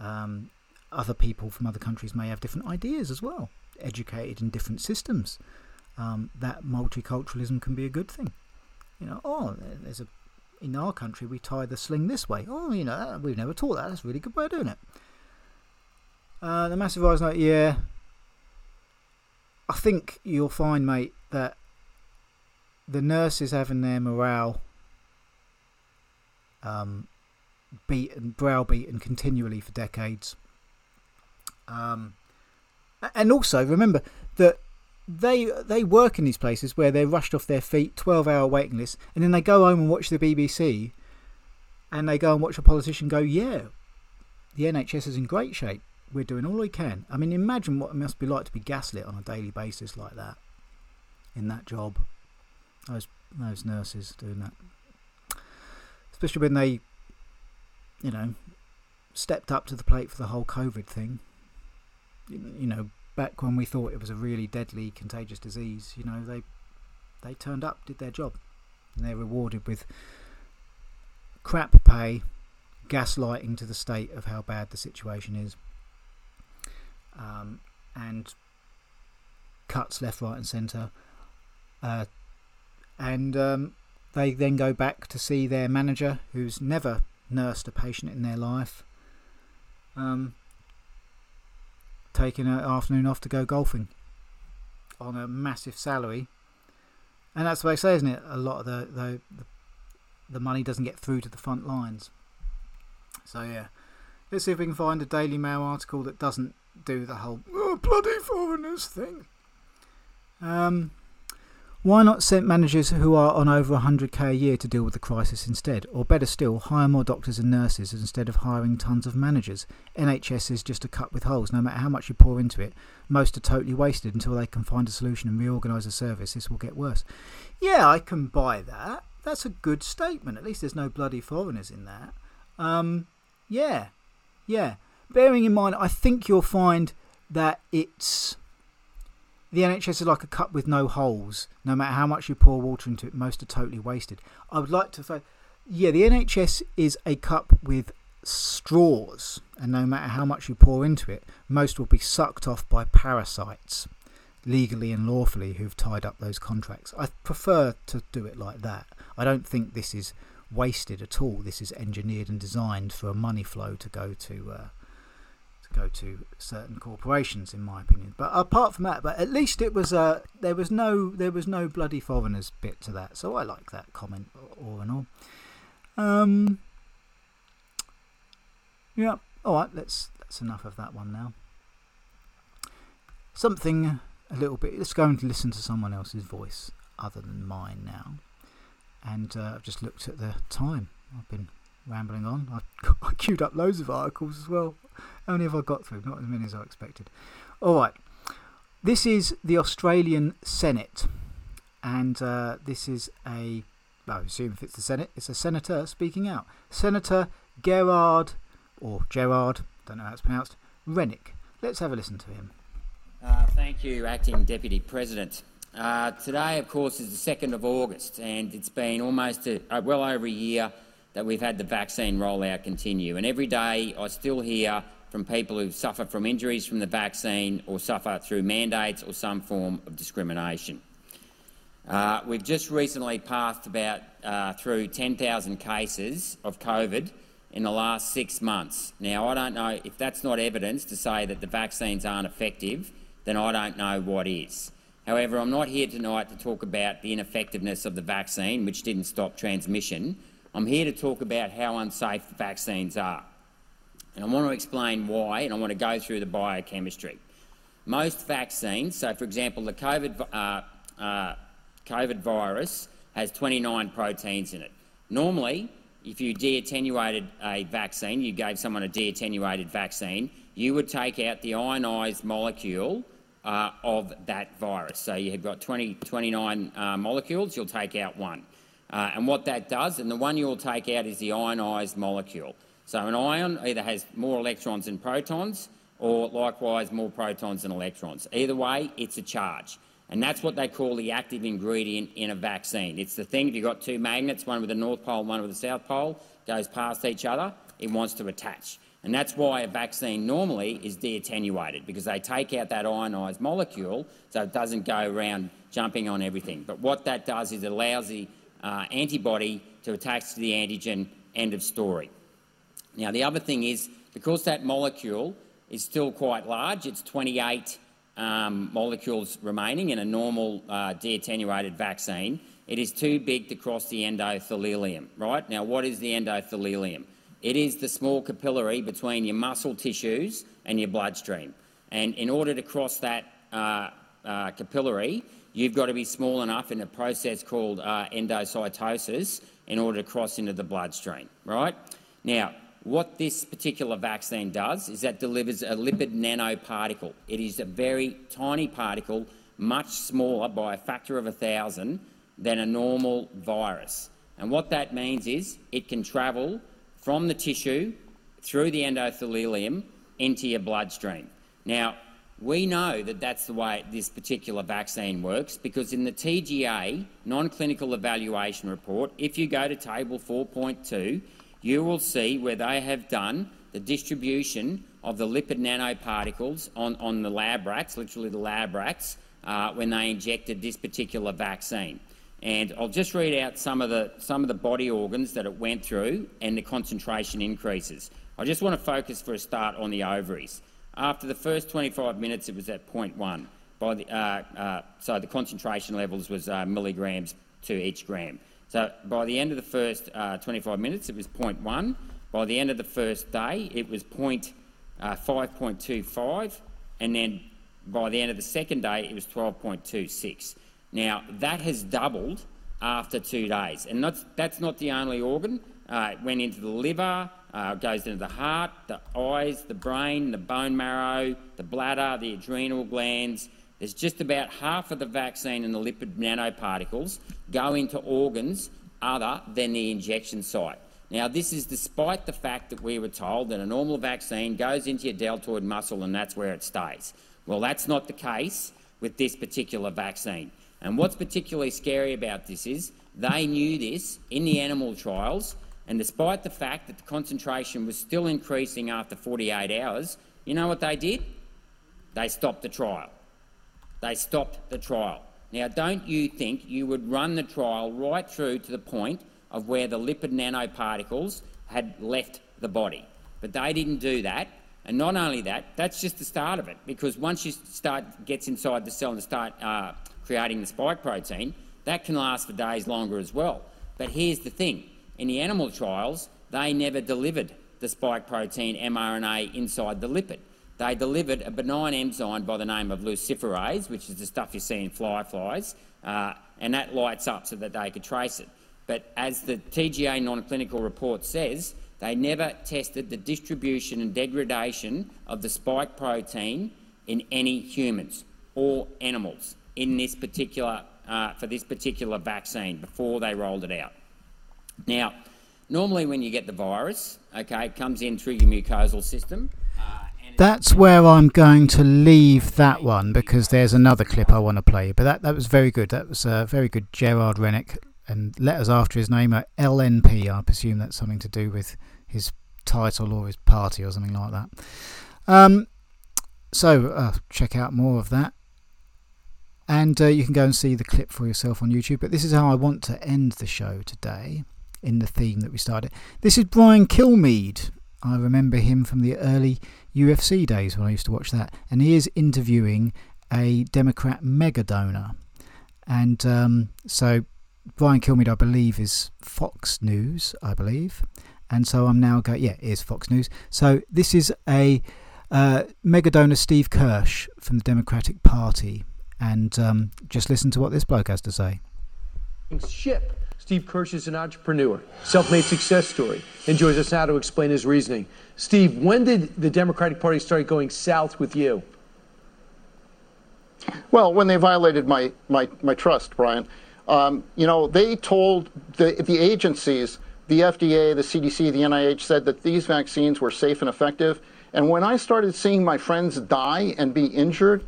Um, other people from other countries may have different ideas as well, educated in different systems. Um, that multiculturalism can be a good thing. You know, oh, there's a in our country we tie the sling this way. Oh, you know, we've never taught that. That's a really good way of doing it. Uh, the massive eyes note, yeah. I think you'll find, mate, that the nurses having their morale um, beaten, browbeaten continually for decades. Um, and also remember that they they work in these places where they're rushed off their feet, twelve hour waiting lists, and then they go home and watch the BBC, and they go and watch a politician go, yeah, the NHS is in great shape we're doing all we can. I mean, imagine what it must be like to be gaslit on a daily basis like that in that job. Those those nurses doing that, especially when they, you know, stepped up to the plate for the whole COVID thing. You, know, back when we thought it was a really deadly, contagious disease, you know, they they turned up, did their job, and they're rewarded with crap pay, gaslighting to the state of how bad the situation is, um, and cuts left, right, and centre. Uh, and um, they then go back to see their manager, who's never nursed a patient in their life, um, taking an afternoon off to go golfing on a massive salary. And that's what they say, isn't it? A lot of the, the, the, the money doesn't get through to the front lines. So, yeah. Let's see if we can find a Daily Mail article that doesn't do the whole oh, bloody foreigners thing. Um, why not send managers who are on over 100k a year to deal with the crisis instead? Or better still, hire more doctors and nurses instead of hiring tons of managers. NHS is just a cut with holes. No matter how much you pour into it, most are totally wasted until they can find a solution and reorganise the service. This will get worse. Yeah, I can buy that. That's a good statement. At least there's no bloody foreigners in that. Um, yeah, yeah. Bearing in mind, I think you'll find that it's the NHS is like a cup with no holes. No matter how much you pour water into it, most are totally wasted. I would like to say, yeah, the NHS is a cup with straws, and no matter how much you pour into it, most will be sucked off by parasites, legally and lawfully, who've tied up those contracts. I prefer to do it like that. I don't think this is wasted at all. This is engineered and designed for a money flow to go to. Uh, go to certain corporations, in my opinion. But apart from that, but at least it was uh, there was no there was no bloody foreigners bit to that, so I like that comment all in all. Um, yeah, all right. Let's that's enough of that one now. Something a little bit. Let's go and listen to someone else's voice other than mine now. And uh, I've just looked at the time. I've been rambling on. I, I queued up loads of articles as well. Only have I got through? Not as many as I expected. All right. This is the Australian Senate. And uh, this is a, I assume if it's the Senate, it's a senator speaking out. Senator Gerard, or Gerard, don't know how it's pronounced, Rennick. Let's have a listen to him. Uh, thank you, Acting Deputy President. Uh, today, of course, is the 2nd of August, and it's been almost a, well over a year that we've had the vaccine rollout continue. And every day I still hear from people who suffer from injuries from the vaccine or suffer through mandates or some form of discrimination. Uh, we've just recently passed about uh, through 10,000 cases of COVID in the last six months. Now, I don't know if that's not evidence to say that the vaccines aren't effective, then I don't know what is. However, I'm not here tonight to talk about the ineffectiveness of the vaccine, which didn't stop transmission. I'm here to talk about how unsafe vaccines are. And I want to explain why, and I want to go through the biochemistry. Most vaccines, so for example, the COVID, uh, uh, COVID virus has 29 proteins in it. Normally, if you de-attenuated a vaccine, you gave someone a de-attenuated vaccine, you would take out the ionised molecule uh, of that virus. So you have got 20, 29 uh, molecules, you'll take out one. Uh, and what that does, and the one you'll take out is the ionised molecule. So an ion either has more electrons than protons or likewise more protons than electrons. Either way, it's a charge. And that's what they call the active ingredient in a vaccine. It's the thing, if you've got two magnets, one with the north pole, one with the south pole, goes past each other, it wants to attach. And that's why a vaccine normally is de-attenuated, because they take out that ionised molecule so it doesn't go around jumping on everything. But what that does is it allows the uh, antibody to attach to the antigen, end of story. Now, the other thing is, because that molecule is still quite large, it's 28 um, molecules remaining in a normal uh, de-attenuated vaccine, it is too big to cross the endothelium, right? Now, what is the endothelium? It is the small capillary between your muscle tissues and your bloodstream. And in order to cross that uh, uh, capillary, you've got to be small enough in a process called uh, endocytosis in order to cross into the bloodstream, right? Now, what this particular vaccine does is that delivers a lipid nanoparticle. It is a very tiny particle, much smaller by a factor of a thousand than a normal virus. And what that means is it can travel from the tissue through the endothelium into your bloodstream. Now, We know that that's the way this particular vaccine works because in the TGA non-clinical evaluation report, if you go to table 4.2, you will see where they have done the distribution of the lipid nanoparticles on, on the lab rats, literally the lab rats, uh, when they injected this particular vaccine. And I'll just read out some of, the, some of the body organs that it went through and the concentration increases. I just want to focus for a start on the ovaries. After the first 25 minutes, it was at 0.1. By the, uh, uh, so the concentration levels was uh, milligrams to each gram. So by the end of the first uh, 25 minutes, it was 0.1. By the end of the first day, it was 5.25, uh, and then by the end of the second day, it was 12.26. Now that has doubled after two days, and that's, that's not the only organ. Uh, it went into the liver, uh, goes into the heart, the eyes, the brain, the bone marrow, the bladder, the adrenal glands. There's just about half of the vaccine and the lipid nanoparticles go into organs other than the injection site. Now, this is despite the fact that we were told that a normal vaccine goes into your deltoid muscle and that's where it stays. Well, that's not the case with this particular vaccine. And what's particularly scary about this is they knew this in the animal trials and despite the fact that the concentration was still increasing after 48 hours, you know what they did? They stopped the trial. They stopped the trial. Now, don't you think you would run the trial right through to the point of where the lipid nanoparticles had left the body? But they didn't do that. And not only that, that's just the start of it, because once you start gets inside the cell and start uh, creating the spike protein, that can last for days longer as well. But here's the thing: in the animal trials, they never delivered the spike protein mRNA inside the lipid. They delivered a benign enzyme by the name of luciferase, which is the stuff you see in fly flies, uh, and that lights up so that they could trace it. But as the TGA non-clinical report says, they never tested the distribution and degradation of the spike protein in any humans or animals in this particular, uh, for this particular vaccine before they rolled it out. Now, normally when you get the virus, okay, it comes in through your mucosal system. Uh, That's where I'm going to leave that one because there's another clip I want to play. But that, that was very good. That was uh, very good. Gerard Rennick and letters after his name are LNP. I presume that's something to do with his title or his party or something like that. Um, so uh, check out more of that. And uh, you can go and see the clip for yourself on YouTube. But this is how I want to end the show today in the theme that we started. This is Brian Kilmeade. I remember him from the early UFC days when I used to watch that. And he is interviewing a Democrat mega donor. And um, so Brian Kilmeade, I believe, is Fox News, I believe. And so I'm now going, yeah, it is Fox News. So this is a uh, mega donor, Steve Kirsch from the Democratic Party. And um, just listen to what this bloke has to say. Ship Steve Kirsch is an entrepreneur, self made success story, and joins us now to explain his reasoning. Steve, when did the Democratic Party start going south with you? Well, when they violated my, my, my trust, Brian. Um, you know, they told the, the agencies, the FDA, the CDC, the NIH, said that these vaccines were safe and effective. And when I started seeing my friends die and be injured,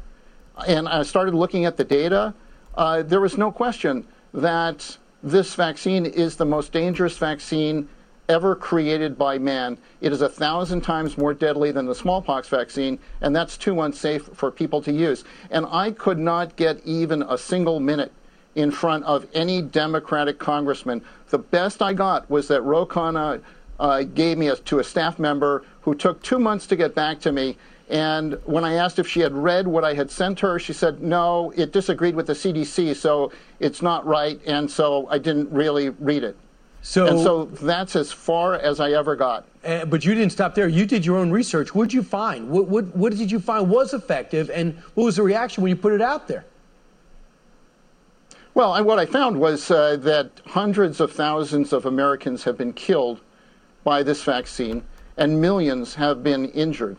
and I started looking at the data, uh, there was no question that this vaccine is the most dangerous vaccine ever created by man. It is a thousand times more deadly than the smallpox vaccine, and that's too unsafe for people to use. And I could not get even a single minute in front of any Democratic congressman. The best I got was that Ro uh, gave me a, to a staff member who took two months to get back to me and when I asked if she had read what I had sent her, she said, no, it disagreed with the CDC, so it's not right, and so I didn't really read it. So, and so that's as far as I ever got. Uh, but you didn't stop there. You did your own research. What did you find? What, what, what did you find was effective, and what was the reaction when you put it out there? Well, what I found was uh, that hundreds of thousands of Americans have been killed by this vaccine, and millions have been injured.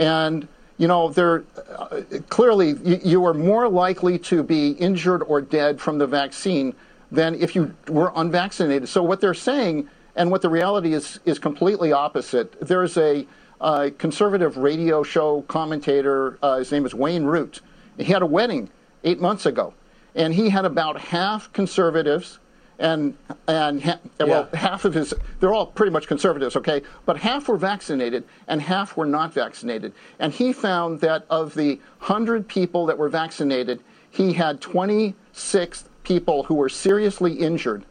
And you know, there uh, clearly you, you are more likely to be injured or dead from the vaccine than if you were unvaccinated. So what they're saying and what the reality is is completely opposite. There's a a conservative radio show commentator. Uh, his name is Wayne Root. He had a wedding eight months ago, and he had about half conservatives and and ha- well, Yeah. half of his they're all pretty much conservatives, okay, but half were vaccinated and half were not vaccinated. And he found that of the 100 people that were vaccinated, he had 26 people who were seriously injured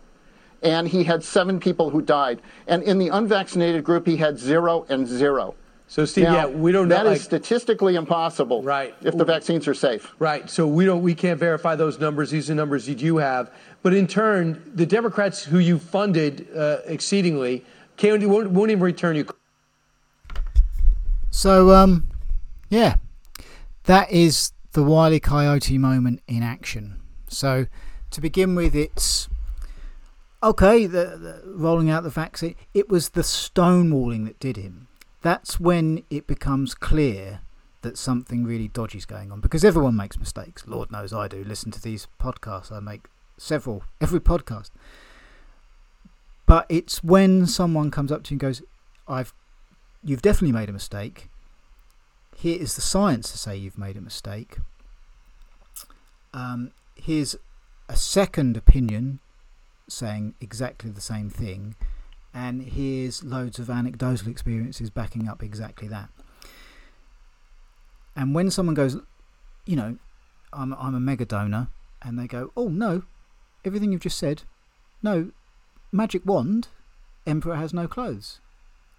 and he had 7 people who died. And in the unvaccinated group he had 0 and 0. So, Steve, Now, yeah, we don't know. That is like- statistically impossible Right. if the vaccines are safe. Right. So we don't we can't verify those numbers. These are numbers that you have. But in turn, the Democrats who you funded uh, exceedingly can't won't, won't even return you. So, um, yeah, that is the Wile E. Coyote moment in action. So, to begin with, it's okay, the, the rolling out the vaccine. It was the stonewalling that did him. That's when it becomes clear that something really dodgy is going on because everyone makes mistakes. Lord knows I do. Listen to these podcasts. I make several every podcast. But it's when someone comes up to you and goes, "I've you've definitely made a mistake. Here is the science to say you've made a mistake. Um, here's a second opinion saying exactly the same thing, and here's loads of anecdotal experiences backing up exactly that. And when someone goes, you know, I'm, I'm a mega donor, and they go, oh no, everything you've just said, no, magic wand, emperor has no clothes.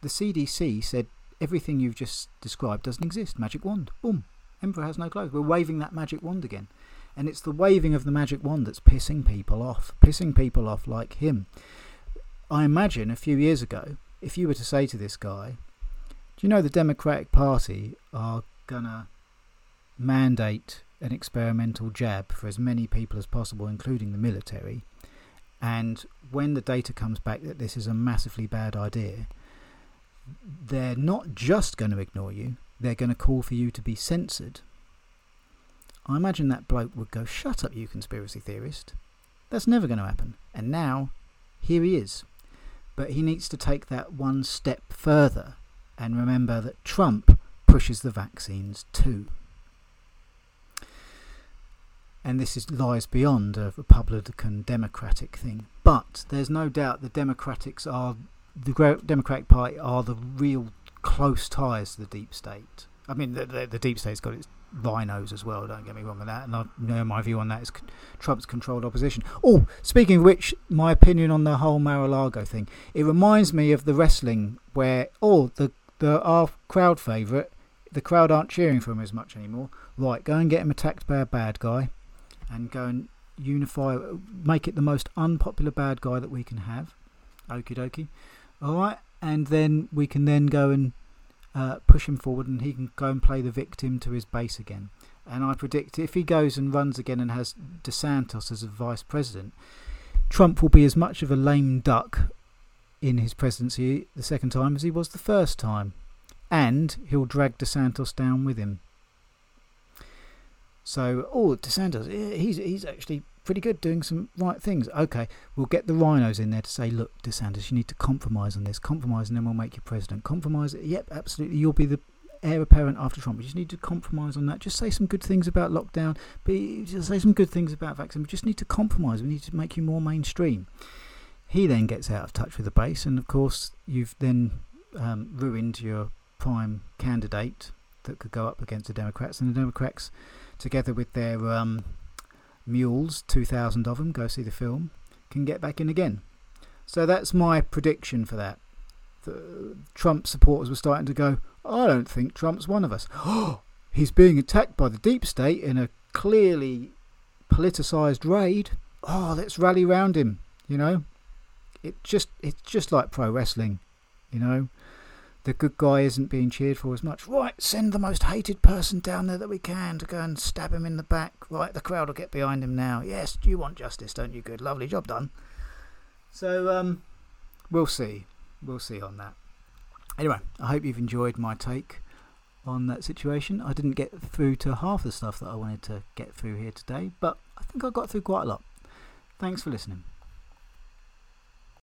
The CDC said everything you've just described doesn't exist. Magic wand. Boom. Emperor has no clothes. We're waving that magic wand again. And it's the waving of the magic wand that's pissing people off. Pissing people off like him. I imagine a few years ago, if you were to say to this guy, Do you know the Democratic Party are going to mandate an experimental jab for as many people as possible, including the military? And when the data comes back that this is a massively bad idea, they're not just going to ignore you, they're going to call for you to be censored. I imagine that bloke would go, Shut up, you conspiracy theorist. That's never going to happen. And now, here he is. But he needs to take that one step further and remember that Trump pushes the vaccines too. And this is, lies beyond a Republican Democratic thing. But there's no doubt the Democrats are the Democratic Party are the real close ties to the deep state. I mean, the, the, the deep state's got its RINOs as well. Don't get me wrong with that. And I know my view on that is Trump's controlled opposition. Oh, speaking of which, my opinion on the whole Mar-a-Lago thing. It reminds me of the wrestling where oh the the our crowd favourite, the crowd aren't cheering for him as much anymore. Right, go and get him attacked by a bad guy, and go and unify, make it the most unpopular bad guy that we can have. Okie dokie. All right, and then we can then go and uh, push him forward, and he can go and play the victim to his base again. And I predict if he goes and runs again and has DeSantis as a vice president, Trump will be as much of a lame duck in his presidency the second time as he was the first time, and he'll drag DeSantis down with him. So, oh, DeSantis, he's he's actually pretty good doing some right things. Okay, we'll get the RINOs in there to say, look, DeSantis, you need to compromise on this. Compromise, and then we'll make you president. Compromise. Yep, absolutely. You'll be the heir apparent after Trump. We just need to compromise on that. Just say some good things about lockdown. But just say some good things about vaccine. We just need to compromise. We need to make you more mainstream. He then gets out of touch with the base, and of course, you've then um, ruined your prime candidate that could go up against the Democrats, and the Democrats, together with their um, mules, 2,000 of them, go see the film, can get back in again. So that's my prediction for that. The Trump supporters were starting to go, I don't think Trump's one of us. He's being attacked by the deep state in a clearly politicised raid. Oh, let's rally round him, you know? It just it's just like pro wrestling, you know. The good guy isn't being cheered for as much. Right, send the most hated person down there that we can to go and stab him in the back. Right, the crowd will get behind him now. Yes, you want justice, don't you? Good, lovely job done. So, um, we'll see. We'll see on that. Anyway, I hope you've enjoyed my take on that situation. I didn't get through to half the stuff that I wanted to get through here today, but I think I got through quite a lot. Thanks for listening.